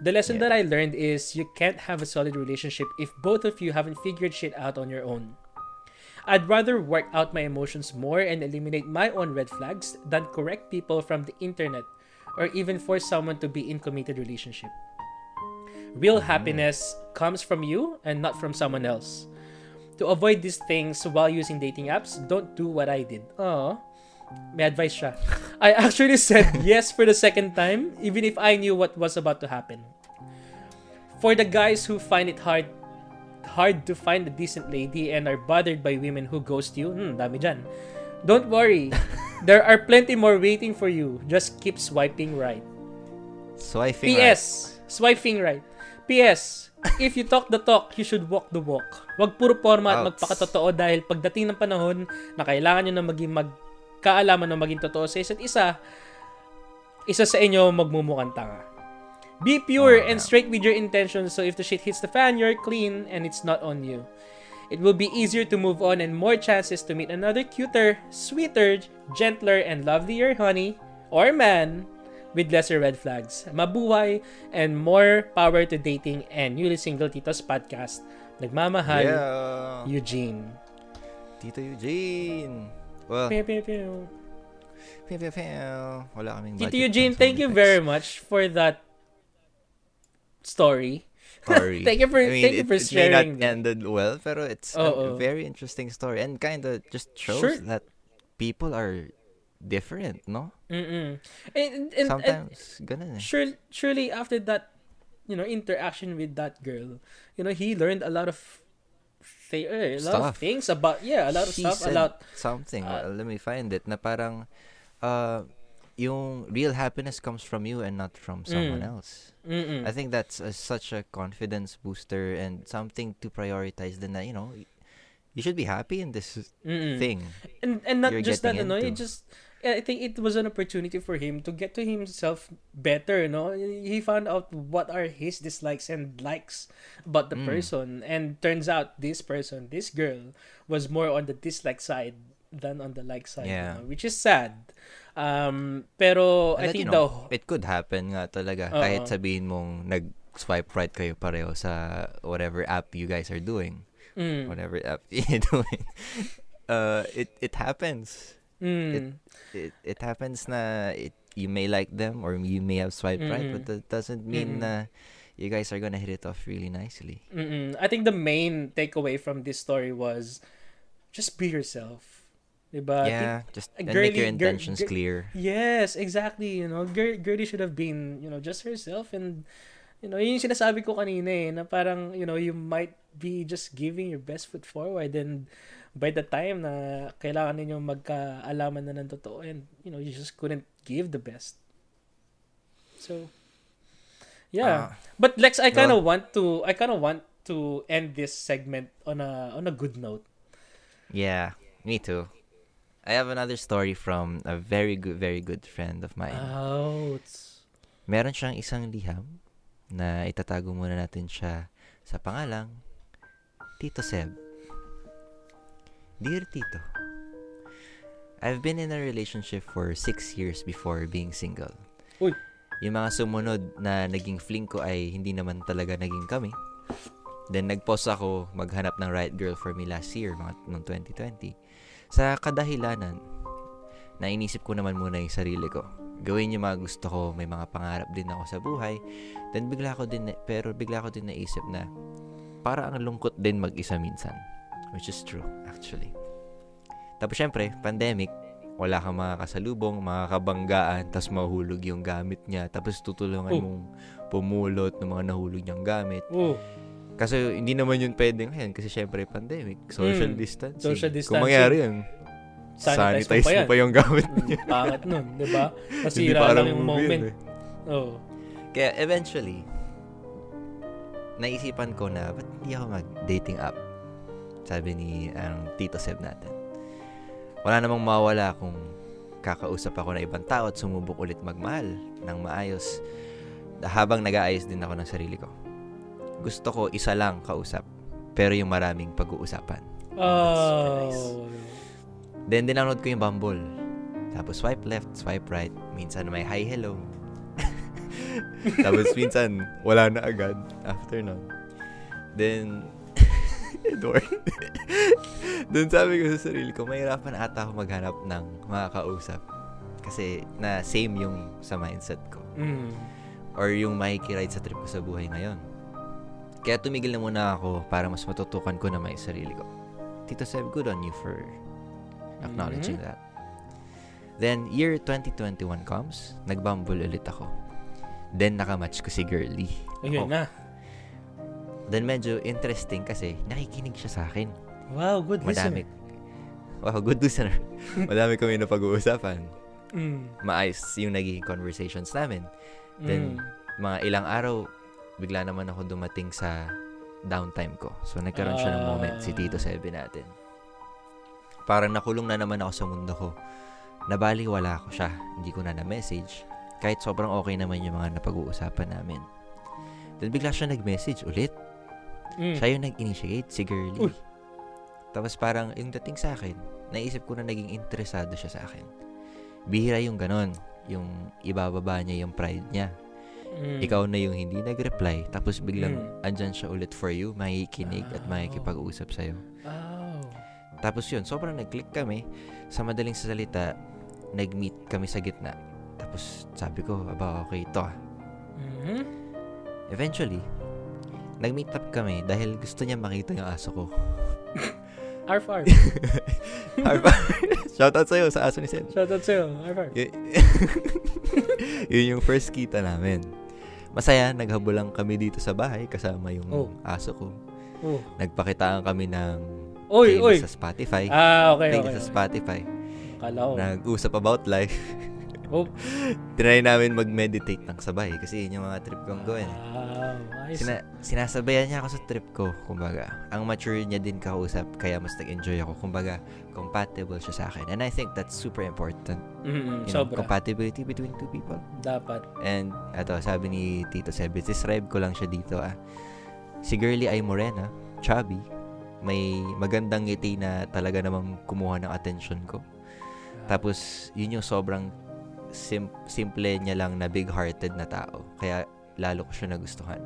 S2: The lesson
S1: Yeah.
S2: that I learned is you can't have a solid relationship if both of you haven't figured shit out on your own. I'd rather work out my emotions more and eliminate my own red flags than correct people from the internet or even force someone to be in committed relationship. Real mm-hmm. happiness comes from you and not from someone else. To avoid these things while using dating apps, don't do what I did. Oh, may advice siya. I actually said yes for the second time, even if I knew what was about to happen. For the guys who find it hard hard to find a decent lady and are bothered by women who ghost you, hmm, dami dyan. Don't worry. there are plenty more waiting for you. Just keep swiping right.
S1: Swiping
S2: PS. Swiping right. PS. If you talk the talk, you should walk the walk. Huwag puro forma at magpakatotoo dahil pagdating ng panahon na kailangan nyo na maging magkaalaman na maging totoo sa isa't isa, isa sa inyo magmumukhang tanga. Be pure
S1: Oh,
S2: and straight with your intentions so if the shit hits the fan, you're clean and it's not on you. It will be easier to move on and more chances to meet another cuter, sweeter, gentler, and lovelier honey or man with lesser red flags. Mabuhay and more power to dating and newly single Titos podcast. Nagmamahal,
S1: Yeah.
S2: Eugene.
S1: Tito Eugene. Well,
S2: Pew, pew, pew.
S1: pew, pew, pew. wala kaming
S2: Tito Eugene, thank you very much for that story. Thank you for-
S1: I mean,
S2: thank you
S1: it,
S2: for
S1: it may not
S2: sharing that.
S1: ended well, pero it's
S2: Oo.
S1: a very interesting story and kind of just shows
S2: Sure.
S1: that people are different, no?
S2: Mm-mm. And, and, and,
S1: Sometimes, ganun eh.
S2: sure, surely after that, you know, interaction with that girl, you know, he learned a lot of th- eh, a lot of things about yeah, a lot of
S1: She
S2: stuff
S1: said
S2: about
S1: something.
S2: uh,
S1: let me find it. Na parang, uh, yung real happiness comes from you and not from someone
S2: Mm.
S1: else.
S2: mm
S1: I think that's a, such a confidence booster and something to prioritize. Then, you know, you should be happy in this
S2: mm
S1: thing.
S2: and and not just that, no, it just I think it was an opportunity for him to get to himself better, no? He found out what are his dislikes and likes about the
S1: Mm.
S2: person and turns out this person, this girl was more on the dislike side than on the like side, you
S1: Yeah.
S2: know, which is sad. Um pero
S1: And
S2: I think
S1: you
S2: the
S1: know, it could happen nga talaga.
S2: Oo.
S1: Kahit sabihin mong nag-swipe right kayo pareho sa whatever app you guys are doing.
S2: mm,
S1: Whatever app you're doing. Uh, it, it happens.
S2: mm,
S1: It, it happens na it, you may like them or you may have swiped right, but that doesn't mean
S2: Mhm.
S1: na you guys are gonna hit it off really nicely.
S2: Mm-mm. I think the main takeaway from this story was just be yourself. Diba? Think-
S1: yeah, just and make your
S2: girly-
S1: intentions
S2: gir-
S1: clear.
S2: yes, exactly. You know, Gir- Gertie should have been, you know, just herself and you know, yun yung sinasabi ko kanina eh, na parang, you know, you might be just giving your best foot forward and by the time na kailangan ninyo magkaalaman na ng totoo and, you know, you just couldn't give the best. So, yeah.
S1: Ah,
S2: But Lex, I kind of
S1: Well-
S2: want to I kind of want to end this segment on a on a good note.
S1: yeah, me too. I have another story from a very good, very good friend of mine.
S2: Ouch.
S1: Meron siyang isang liham na itatago muna natin siya sa pangalang Tito Seb. Dear Tito, I've been in a relationship for six years before being single.
S2: Uy.
S1: Yung mga sumunod na naging fling ko ay hindi naman talaga naging kami. Then nag-pause ako maghanap ng right girl for me last year, mga noong 2020. Sa kadahilanan, na inisip ko naman muna yung sarili ko. Gawin yung mga gusto ko, may mga pangarap din ako sa buhay. Then bigla ko din, na- pero bigla ko din naisip na para ang lungkot din mag-isa minsan. Which is true, actually. Tapos syempre, pandemic, wala kang makakasalubong, makakabanggaan, tapos mahulog yung gamit niya, tapos tutulungan
S2: Oh.
S1: mong pumulot ng mga nahulog niyang gamit.
S2: Oh,
S1: Kasi hindi naman yun pwede ngayon kasi syempre pandemic, social
S2: Mm,
S1: distancing.
S2: social
S1: Kung
S2: distancing.
S1: mangyari yun,
S2: sanitize,
S1: sanitize
S2: mo pa
S1: mo
S2: yan.
S1: pa yung gamit
S2: Mm,
S1: niya.
S2: Pangat nun, di ba?
S1: Parang
S2: lang yung moment.
S1: yun eh.
S2: Oh.
S1: Kaya eventually, naisipan ko na, ba't hindi ako mag-dating app? Sabi ni ang Tito Seb natin. Wala namang mawala kung kakausap ako ng ibang tao at sumubok ulit magmahal ng maayos habang nag-aayos din ako ng sarili ko. Gusto ko isa lang kausap, pero yung maraming pag-uusapan. That's super nice.
S2: Oh.
S1: Then, dinownload ko yung Bumble. Tapos, swipe left, swipe right. Minsan may hi, hello. Tapos, minsan, wala na agad after nun. Then, Edward. Then, sabi ko sa sarili ko, mahirapan ata ako maghanap ng mga kausap. Kasi, na same yung sa mindset ko.
S2: Mm.
S1: Or yung makikiride sa trip ko sa buhay ngayon. Kaya tumigil na muna ako para mas matutukan ko na may sarili ko. Tito Seb, good on you for acknowledging that. Then, year 2021 comes, nagbumble ulit ako. Then, nakamatch ko si Girly.
S2: Ayun
S1: Oh.
S2: na.
S1: Then, medyo interesting kasi nakikinig siya sa akin.
S2: Wow, good
S1: Madami.
S2: listener.
S1: Wow, good listener. Madami kami na pag-uusapan.
S2: Mm.
S1: Maayos yung naging conversations namin. Then,
S2: Mm.
S1: mga ilang araw, bigla naman ako dumating sa downtime ko. So, nagkaroon siya ng moment, si Tito Sebe natin. Parang nakulong na naman ako sa mundo ko. Nabali, wala ko siya. Hindi ko na na-message. Kahit sobrang okay naman yung mga napag-uusapan namin. Then, bigla siya nag-message ulit.
S2: Mm.
S1: Siya yung nag-initiate, si Girly.
S2: Uy.
S1: Tapos parang yung dating sa akin, naisip ko na naging interesado siya sa akin. Bihira yung ganon. Yung ibababa niya yung pride niya.
S2: Mm.
S1: Ikaw na yung hindi nag-reply, tapos biglang
S2: Mm.
S1: andyan siya ulit for you, makikinig at
S2: Ah.
S1: makikipag-usap sa'yo.
S2: Oh.
S1: Tapos yun, sobrang nag-click kami. Sa madaling salita, nag-meet kami sa gitna. Tapos sabi ko, aba okay ito ah.
S2: Mhm.
S1: Eventually, nag-meet up kami dahil gusto niya makita yung aso ko.
S2: Arf, arf.
S1: Harpa, shoutout sa'yo sa aso ni Seb.
S2: Shoutout sa'yo. Arf, arf.
S1: Yun yung first kita namin. Masaya, naghabulang kami dito sa bahay kasama yung
S2: Oh.
S1: aso ko.
S2: Oh.
S1: Nagpakitaan kami ng
S2: Oy, oy.
S1: sa Spotify.
S2: Ah, okay, okay.
S1: sa Spotify.
S2: Kala ko.
S1: Nag-usap about life.
S2: Oh.
S1: Tinry namin mag-meditate ng sabay kasi yun yung mga trip kong gawin. eh.
S2: Wow. Ayos.
S1: Sina- sinasabayan niya ako sa trip ko, kumbaga. Ang mature niya din kausap, kaya mas nag-enjoy ako. Kumbaga, compatible siya sa akin. And I think that's super important. You know, compatibility between two people.
S2: Dapat.
S1: And, eto, sabi ni Tito Seb, describe ko lang siya dito, ah. Si Girly ay morena, chubby, may magandang ngiti na talaga namang kumuha ng attention ko. Tapos, yun yung sobrang sim- simple niya lang na big-hearted na tao. Kaya, lalo ko siya nagustuhan.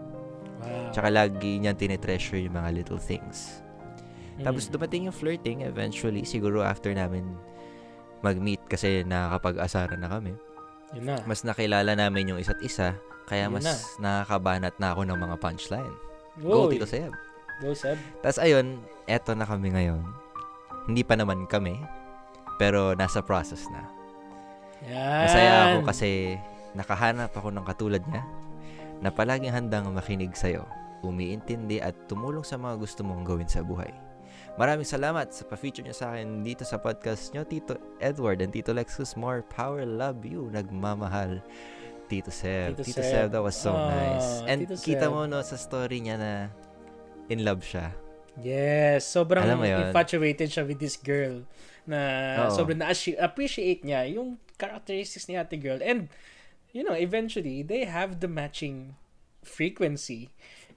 S2: Wow.
S1: Tsaka lagi niyang tinetreasure yung mga little things.
S2: Mm.
S1: Tapos dumating yung flirting eventually, siguro after namin mag-meet kasi nakakapag-asaran na kami.
S2: Yun na.
S1: Mas nakilala namin yung isa't isa, kaya
S2: Yun
S1: mas nakakabanat na ako ng mga punchline. Go, Tito Seb.
S2: Go, Seb.
S1: Tapos ayun, eto na kami ngayon. Hindi pa naman kami, pero nasa process na.
S2: Yan.
S1: Masaya ako kasi nakahanap ako ng katulad niya na palaging handang makinig sa'yo, umiintindi at tumulong sa mga gusto mong gawin sa buhay. Maraming salamat sa pa-feature niyo sa akin dito sa podcast niyo, Tito Edward and Tito Lexus. More power, love you. Nagmamahal. Tito Seb.
S2: Tito
S1: Tito.
S2: Seb.
S1: that was so
S2: Ah,
S1: nice. And
S2: Tito
S1: kita
S2: Seb.
S1: mo no sa story niya na in love siya.
S2: Yes, sobrang infatuated siya with this girl na
S1: Oo.
S2: sobrang na-appreciate niya yung characteristics ni ate girl. And, you know, eventually, they have the matching frequency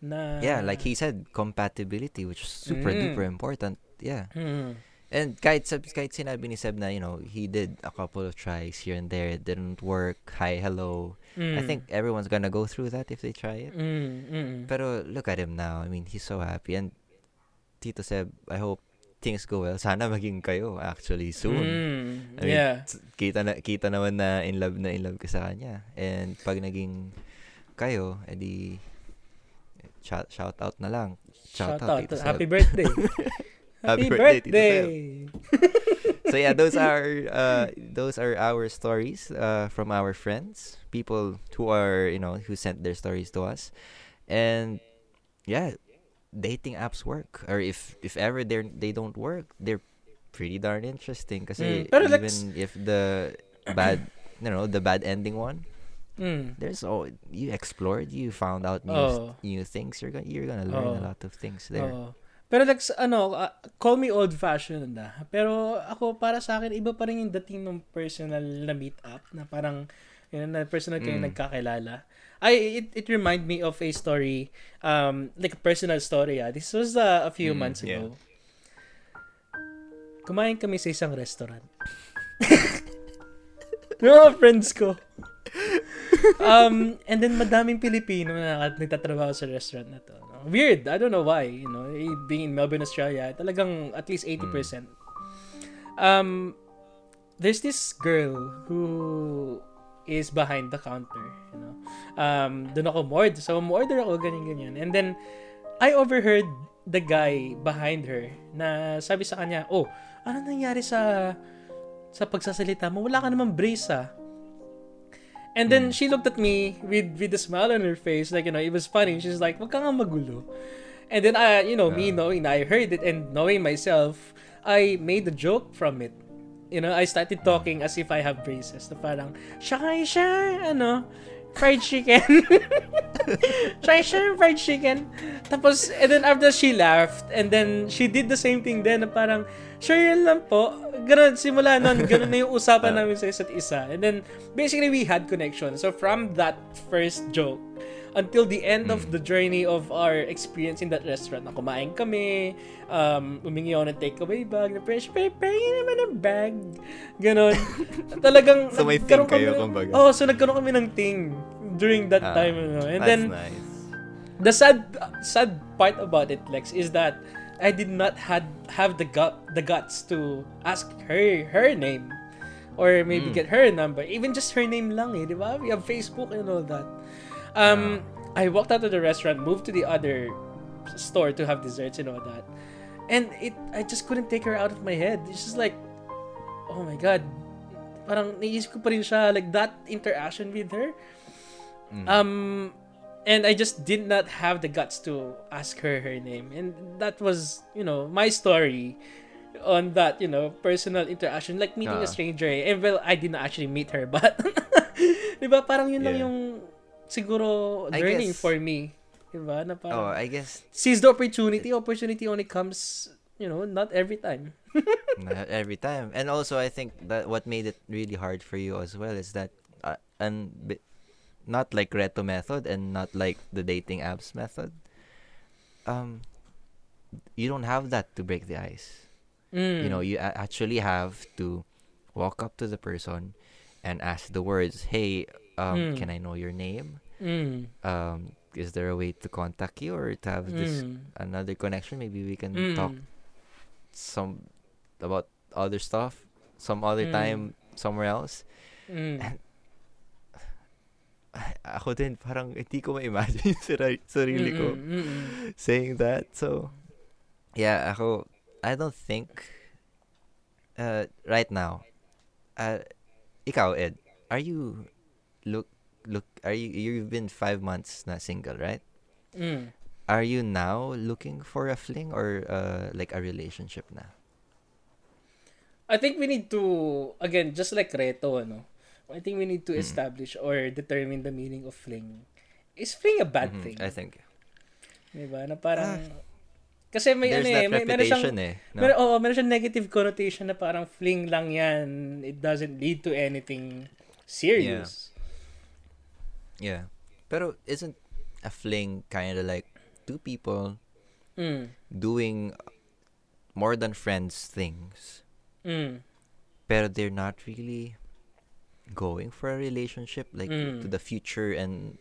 S2: na...
S1: Yeah, like he said, compatibility, which is super
S2: Mm.
S1: duper important. Yeah.
S2: Hmm.
S1: And kahit, sab- kahit sinabi ni Seb na, you know, he did a couple of tries here and there. It didn't work. Hi, hello. I
S2: Mm.
S1: think everyone's gonna go through that if they try it.
S2: Mm, mm.
S1: Pero look at him now. I mean, he's so happy. And Tito Seb, I hope things go well. Sana maging kayo actually soon.
S2: Mm,
S1: I mean,
S2: yeah.
S1: Kita na kita naman na in love na in love ka sa kanya. And pag naging kayo, edi shout, shout out na lang. Shout,
S2: Shout
S1: out,
S2: out. Happy birthday.
S1: Happy birthday, Seb. so yeah, those are uh, those are our stories uh, from our friends, people who are you know who sent their stories to us, and yeah, dating apps work, or if if ever they they don't work, they're pretty darn interesting. Kasi
S2: Mm, pero
S1: even
S2: let's-
S1: if the bad, you know, the bad ending one,
S2: Mm.
S1: there's oh you explored, you found out new
S2: Oh.
S1: new things. You're gonna you're gonna learn
S2: Oh.
S1: a lot of things there.
S2: Oo. Pero like, ano, uh, call me old-fashioned na. Pero ako, para sa akin, iba pa rin yung dating ng personal na meet-up na parang, yun, na personal kayo
S1: Mm.
S2: nagkakilala. I, it, it remind me of a story, um, like a personal story, ah. This was uh, a few
S1: Mm,
S2: months
S1: yeah.
S2: ago. Kumain kami sa isang restaurant. Yung mga friends ko. um, and then madaming Pilipino na nagtatrabaho sa restaurant na to. Weird. I don't know why. You know, eh, being in Melbourne, Australia, talagang at least 80%. Um, there's this girl who is behind the counter, you know. Um, doon ako mord. So, order ako, ganyan-ganyan. And then, I overheard the guy behind her na sabi sa kanya, oh, ano nangyari sa sa pagsasalita mo? Wala ka naman brace ah. And then she looked at me with with a smile on her face, like you know, it was funny. She's like, "Wag ka nga magulo." And then I, you know, me knowing I heard it and knowing myself, I made a joke from it. You know, I started talking as if I have braces. Na parang, "Siya siya, ano, fried chicken." Siya siya, fried chicken. Tapos, and then after she laughed, and then she did the same thing then, na parang, sure yun lang po. Ganun, simula nun, ganun na yung usapan namin sa isa't isa. And then, basically, we had connection. So, from that first joke, until the end of the journey of our experience in that restaurant, na kumain kami, um, umingi ako ng takeaway bag, na fresh paper, yun naman ang bag. Ganon. Talagang,
S1: So, may thing kayo,
S2: kami-
S1: kumbaga.
S2: Oh, so nagkaroon kami ng thing during that
S1: Ah,
S2: time. Ano. And
S1: That's
S2: then,
S1: nice.
S2: the sad sad part about it Lex is that I did not had have the gut the guts to ask her her name or maybe
S1: Mm.
S2: get her number even just her name lang eh di ba we have Facebook and all that um I walked out of the restaurant moved to the other store to have desserts and all that. And it I just couldn't take her out of my head. It's just like oh my god. Parang naisip ko pa rin siya like that interaction with her.
S1: Mm.
S2: um and I just did not have the guts to ask her her name. And that was you know my story on that you know personal interaction like meeting a
S1: Ah.
S2: stranger. And well I didn't actually meet her but di ba parang yun lang yung siguro learning
S1: guess-
S2: for me di ba na
S1: oh, I guess
S2: seize the opportunity opportunity only comes you know not every time
S1: not every time. And also, I think that what made it really hard for you as well is that, uh, and not like Reto method and not like the dating apps method. Um, you don't have that to break the ice.
S2: Mm.
S1: You know, you a- actually have to walk up to the person and ask the words, "Hey, um,
S2: Mm.
S1: can I know your name?
S2: Mm.
S1: Um, is there a way to contact you or to have this
S2: Mm.
S1: another connection? Maybe we can
S2: Mm.
S1: talk some about other stuff some other
S2: Mm.
S1: time somewhere else
S2: Mm.
S1: ako din parang hindi ko ma-imagine sarili ko saying that so yeah ako I don't think uh, right now uh, ikaw Ed are you look look are you you've been five months na single right
S2: Mm.
S1: are you now looking for a fling or uh, like a relationship na
S2: I think we need to again just like Reto ano. I think we need to
S1: Mm.
S2: establish or determine the meaning of fling. Is fling a bad
S1: Mhm,
S2: thing?
S1: I think
S2: Diba? Na parang kasi may
S1: there's
S2: ano eh, may, meron siyang
S1: eh no?
S2: meron, oo, meron siyang negative connotation na parang fling lang yan. It doesn't lead to anything serious.
S1: Yeah. Pero isn't a fling kind of like two people
S2: Mm.
S1: doing more than friends things,
S2: Mm.
S1: pero they're not really going for a relationship like
S2: Mm.
S1: to the future and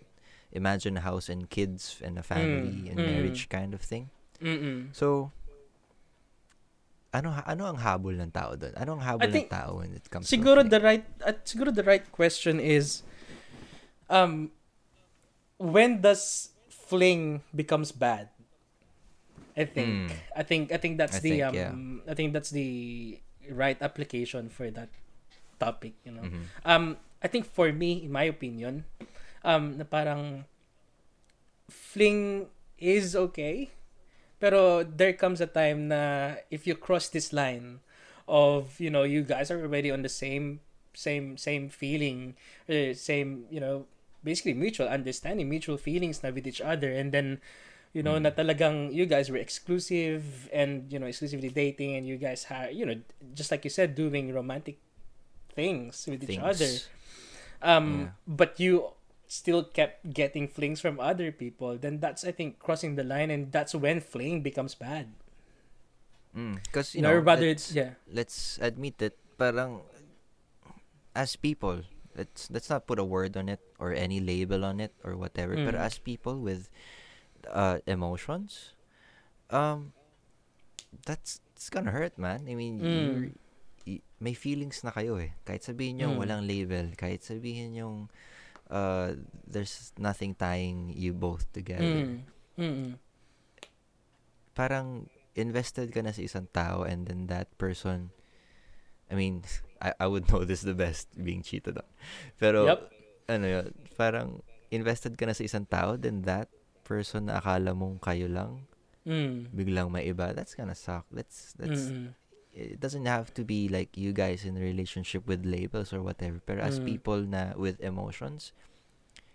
S1: imagine a house and kids and a family
S2: Mm,
S1: and
S2: mm.
S1: marriage kind of thing.
S2: Mm-mm.
S1: So ano ano ang habol ng tao doon? Ano ang habol
S2: I think
S1: ng tao when it comes
S2: Siguro
S1: to a
S2: the right at siguro the right question is um when does fling becomes bad? I think
S1: Mm.
S2: I think I think that's
S1: I
S2: the
S1: think,
S2: um
S1: yeah.
S2: I think that's the right application for that topic, you know.
S1: Mhm.
S2: Um I think for me in my opinion um na parang fling is okay pero there comes a time na if you cross this line of you know you guys are already on the same same same feeling uh, same you know basically mutual understanding mutual feelings na with each other and then You know, na talagang you guys were exclusive and, you know, exclusively dating and you guys had, you know, just like you said, doing romantic things with each other. Um,
S1: Yeah.
S2: but you still kept getting flings from other people, then that's, I think, crossing the line and that's when fling becomes bad.
S1: Because,
S2: You
S1: you
S2: know, rather,
S1: let's,
S2: yeah.
S1: let's admit that parang as people, let's let's not put a word on it or any label on it or whatever. But
S2: Mm.
S1: as people with uh, emotions, um, that's it's gonna hurt, man. I mean,
S2: Mm.
S1: y- may feelings na kayo eh. Kahit sabihin nyo
S2: Mm.
S1: walang label, kahit sabihin yung uh, there's nothing tying you both together.
S2: Mm.
S1: parang invested ka na sa isang tao and then that person I mean I, I would know this the best being cheated on pero
S2: Yep.
S1: ano yun parang invested ka na sa isang tao then that person na akala mong kayo lang
S2: Mm.
S1: biglang may iba that's gonna suck that's that's
S2: Mm.
S1: it doesn't have to be like you guys in a relationship with labels or whatever pero as
S2: Mm.
S1: people na with emotions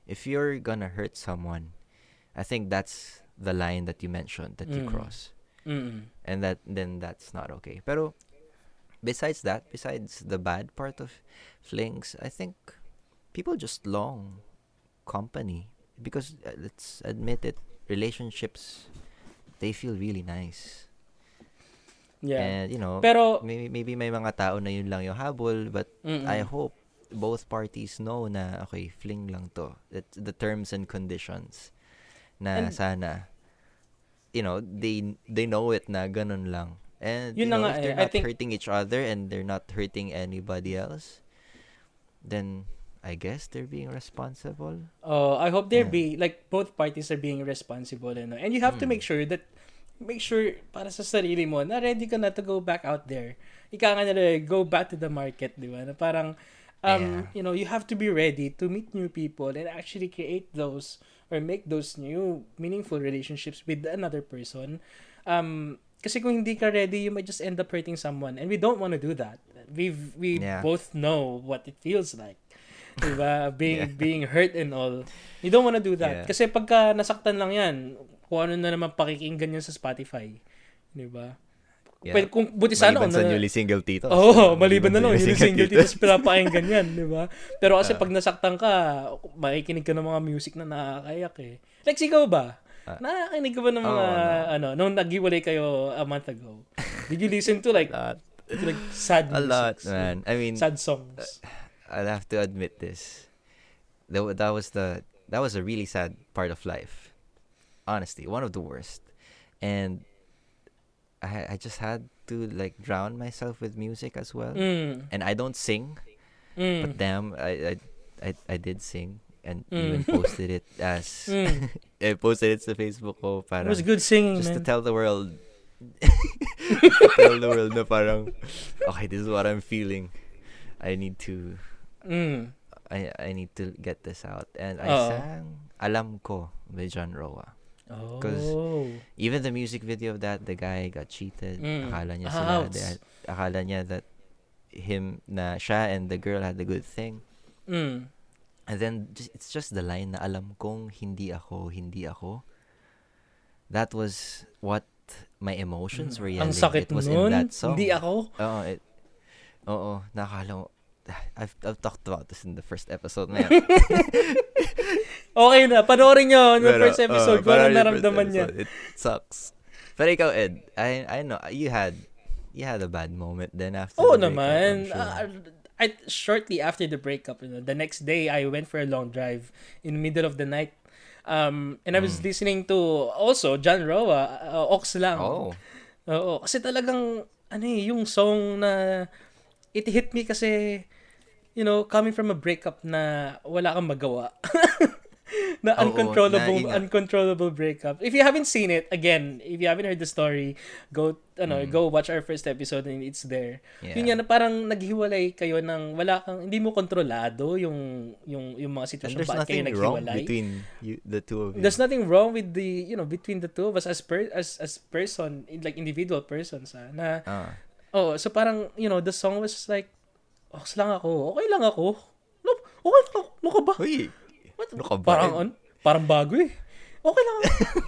S1: if you're gonna hurt someone I think that's the line that you mentioned that you
S2: Mm.
S1: cross
S2: Mm.
S1: and that then that's not okay. Pero besides that, besides the bad part of flings, I think people just long company because uh, let's admit it, relationships they feel really nice.
S2: Yeah.
S1: And you know,
S2: Pero
S1: maybe maybe may mga tao na yun lang yung habol, but
S2: Mm-mm.
S1: I hope both parties know na okay, fling lang to. That the terms and conditions na
S2: And-
S1: sana you know, they they know it na ganun lang. And
S2: Yun
S1: you know,
S2: nga
S1: if
S2: eh,
S1: they're not
S2: think-
S1: hurting each other and they're not hurting anybody else, then I guess they're being responsible.
S2: Oh, I hope there
S1: Yeah.
S2: be like both parties are being responsible and and you have to
S1: Mm.
S2: make sure that make sure para sa sarili mo na ready ka na to go back out there. Ika nga nila go back to the market, di ba? Na parang um
S1: Yeah.
S2: you know, you have to be ready to meet new people and actually create those or make those new meaningful relationships with another person. Um kasi kung hindi ka ready, you might just end up hurting someone and we don't want to do that. We've we
S1: Yeah.
S2: both know what it feels like. Diba? Being
S1: Yeah.
S2: being hurt and all. You don't want to do that.
S1: Yeah.
S2: Kasi pagka nasaktan lang yan, kung ano na naman pakikinggan yan sa Spotify. Diba?
S1: Yeah.
S2: Well, kung buti sana
S1: Maliban
S2: kung
S1: sa newly single titos.
S2: Oo, oh,
S1: Uh,
S2: maliban na lang.
S1: sa newly
S2: single titos pinapakinggan yan, di ba? Pero kasi
S1: Ah.
S2: pag nasaktan ka, makikinig ka ng mga music na nakakayak eh. Like, ikaw ba?
S1: Ah.
S2: Nakakinig ka ba ng mga,
S1: Oo, no.
S2: ano, nung naghiwalay kayo a month ago? Did you listen to like, to, like sad
S1: A lot, man. I mean,
S2: Sad songs.
S1: I'll have to admit this. That, that was the that was a really sad part of life. Honestly, one of the worst. And I I just had to like drown myself with music as well.
S2: Mm.
S1: And I don't sing,
S2: Mm.
S1: but damn, I I I, I did sing and
S2: Mm.
S1: even posted it as
S2: Mm.
S1: I posted it sa Facebook ko
S2: It was good singing,
S1: just to tell the world tell the world na parang okay, this is what I'm feeling. I need to
S2: Mm.
S1: I I need to get this out. And I
S2: Oo.
S1: sang Alam Ko by John Roa.
S2: Oh.
S1: Even the music video of that, the guy got cheated.
S2: Mm.
S1: Akala niya
S2: Ah,
S1: sila, they- akala niya that him na siya and the girl had a good thing.
S2: Mm.
S1: And then just, it's just the line na alam kong hindi ako, hindi ako. That was what my emotions were yelling.
S2: Ang sakit
S1: it was
S2: nun.
S1: in that song.
S2: Hindi ako.
S1: Oo, it, oo, nakakala mo, I've, I've talked about this in the first episode na yan.
S2: Okay na, panoorin nyo yung
S1: Pero,
S2: first episode
S1: uh, parang
S2: naramdaman niya.
S1: It sucks. Pero ikaw, Ed, I, I know, you had, you had a bad moment then after
S2: Oo
S1: the breakup,
S2: naman.
S1: Sure.
S2: Ah, I, shortly after the breakup, you know, the next day, I went for a long drive in the middle of the night. Um, and I was
S1: Mm.
S2: listening to also John Roa, uh, Ox lang.
S1: oh,
S2: Oo, kasi talagang, ano eh, yung song na, it hit me kasi, you know, coming from a breakup na wala kang magawa. na
S1: Oo,
S2: uncontrollable,
S1: na
S2: uncontrollable breakup. If you haven't seen it, again, if you haven't heard the story, go, ano,
S1: Mm.
S2: go watch our first episode and it's there.
S1: yeah.
S2: Yun yan, parang naghiwalay kayo ng wala kang, hindi mo kontrolado yung, yung, yung mga sitwasyon bakit kayo
S1: nothing wrong
S2: naghiwalay.
S1: between you, the two of you.
S2: There's nothing wrong with the, you know, between the two of us as per, as as person, like individual persons, ah, na
S1: Ah.
S2: oh, so parang, you know, the song was like, ox lang ako, okay lang ako. No, okay lang ako. Ka ba?
S1: Uy,
S2: What?
S1: ano ka ba?
S2: Parang, on, parang bago eh. Okay lang.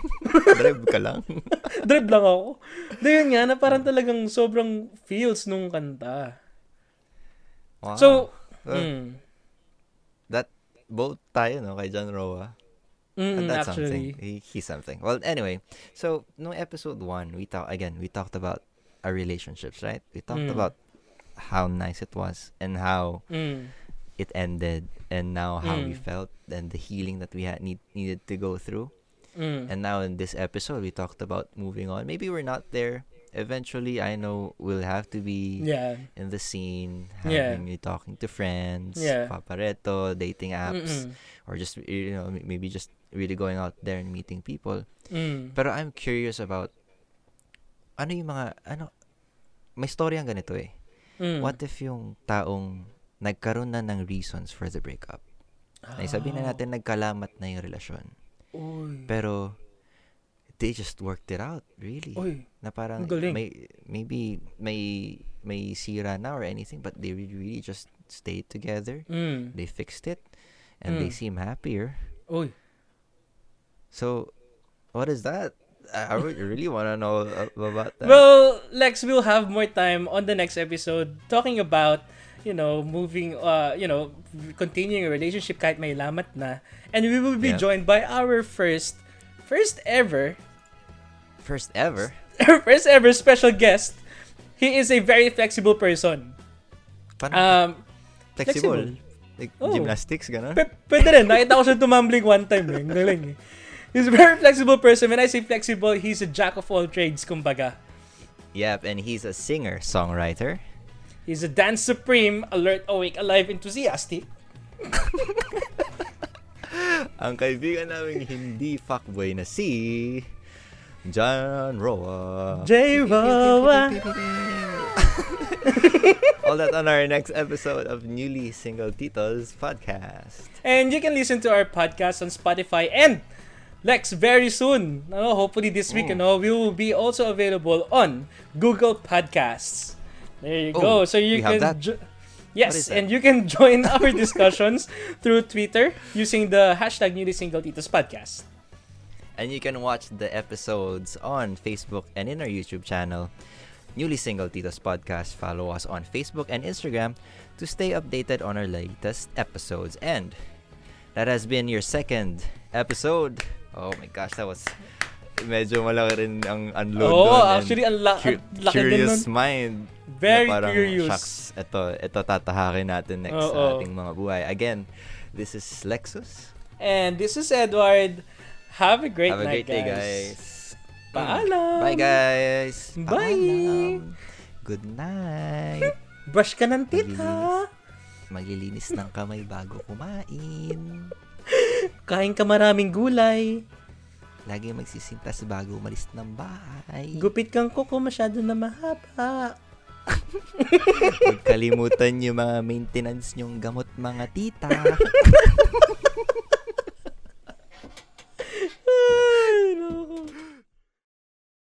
S1: Drive ka lang.
S2: Drive lang ako. Dahil nga, na parang talagang sobrang feels nung kanta.
S1: Wow.
S2: So,
S1: Well,
S2: mm,
S1: that both tayo no kay John Roa.
S2: mm,
S1: And that's
S2: actually.
S1: something. He, he's something. Well, anyway, so no episode one, we talk again. We talked about our relationships, right? We talked
S2: Mm.
S1: about how nice it was and how
S2: Mm,
S1: it ended, and now how we
S2: Mm.
S1: felt and the healing that we had need, needed to go through.
S2: mm,
S1: And now in this episode, we talked about moving on. Maybe we're not there. Eventually, I know we'll have to be
S2: yeah.
S1: in the scene,
S2: Yeah.
S1: having you talking to friends,
S2: Yeah.
S1: papareto, dating apps,
S2: Mm-mm.
S1: or just you know maybe just really going out there and meeting people.
S2: Mm.
S1: Pero I'm curious about ano yung mga ano may story ang ganito eh.
S2: Mm.
S1: What if yung taong nagkaroon na ng reasons for the breakup? Na sabihin na
S2: Ah.
S1: natin nagkalamat na yung relasyon.
S2: Uy.
S1: Pero they just worked it out, really.
S2: Uy.
S1: Na parang
S2: galing.
S1: may maybe may may sira na or anything but they really, just stayed together.
S2: Mm.
S1: They fixed it and they
S2: Mm.
S1: seem happier.
S2: Uy.
S1: So what is that? I would really want to know about that.
S2: Well, Lex, we'll have more time on the next episode talking about, you know, moving, uh, you know, continuing a relationship kahit may lamat na. And we will be
S1: Yeah.
S2: joined by our first, first ever,
S1: First ever.
S2: first ever special guest. He is a very flexible person. Um,
S1: flexible.
S2: flexible.
S1: Like
S2: Oh.
S1: gymnastics, gano'n?
S2: p- pwede rin. Nakita ko siya tumambling one time. Eh. Galing eh. He's a very flexible person. When I say flexible, he's a jack of all trades, kumbaga.
S1: Yep, and he's a singer, songwriter.
S2: He's a dance supreme, alert, awake, alive, enthusiastic.
S1: Ang kaibigan namin hindi fuckboy na si John Roa.
S2: J. Roa.
S1: All that on our next episode of Newly Single Titos podcast.
S2: And you can listen to our podcast on Spotify and Lex very soon. No, hopefully this week, mm.
S1: Oh.
S2: you know, we will be also available on Google Podcasts. There you
S1: Oh,
S2: go. So you can jo- Yes, and you can join our discussions through Twitter using the hashtag Newly Single Titos Podcast.
S1: And you can watch the episodes on Facebook and in our YouTube channel, Newly Single Titos Podcast. Follow us on Facebook and Instagram to stay updated on our latest episodes. And that has been your second episode. Oh my gosh, that was medyo malaki rin ang unload doon.
S2: actually, ang la- laki
S1: curious mind.
S2: Very
S1: na parang,
S2: curious.
S1: Shucks, ito, ito tatahakin natin next sa
S2: Oo.
S1: ating mga buhay. Again, this is Lexus.
S2: And this is Edward. Have a great
S1: Have a
S2: night,
S1: great day,
S2: guys.
S1: guys.
S2: Paalam.
S1: Bye, guys.
S2: Bye.
S1: Paalam. Good night.
S2: Brush ka ng tita.
S1: Maglilinis ng kamay bago kumain.
S2: Kain ka maraming gulay.
S1: Lagi magsisintas bago umalis ng bahay.
S2: Gupit kang kuko masyado na mahaba.
S1: Huwag kalimutan yung mga maintenance nyong gamot mga tita. Ay, no.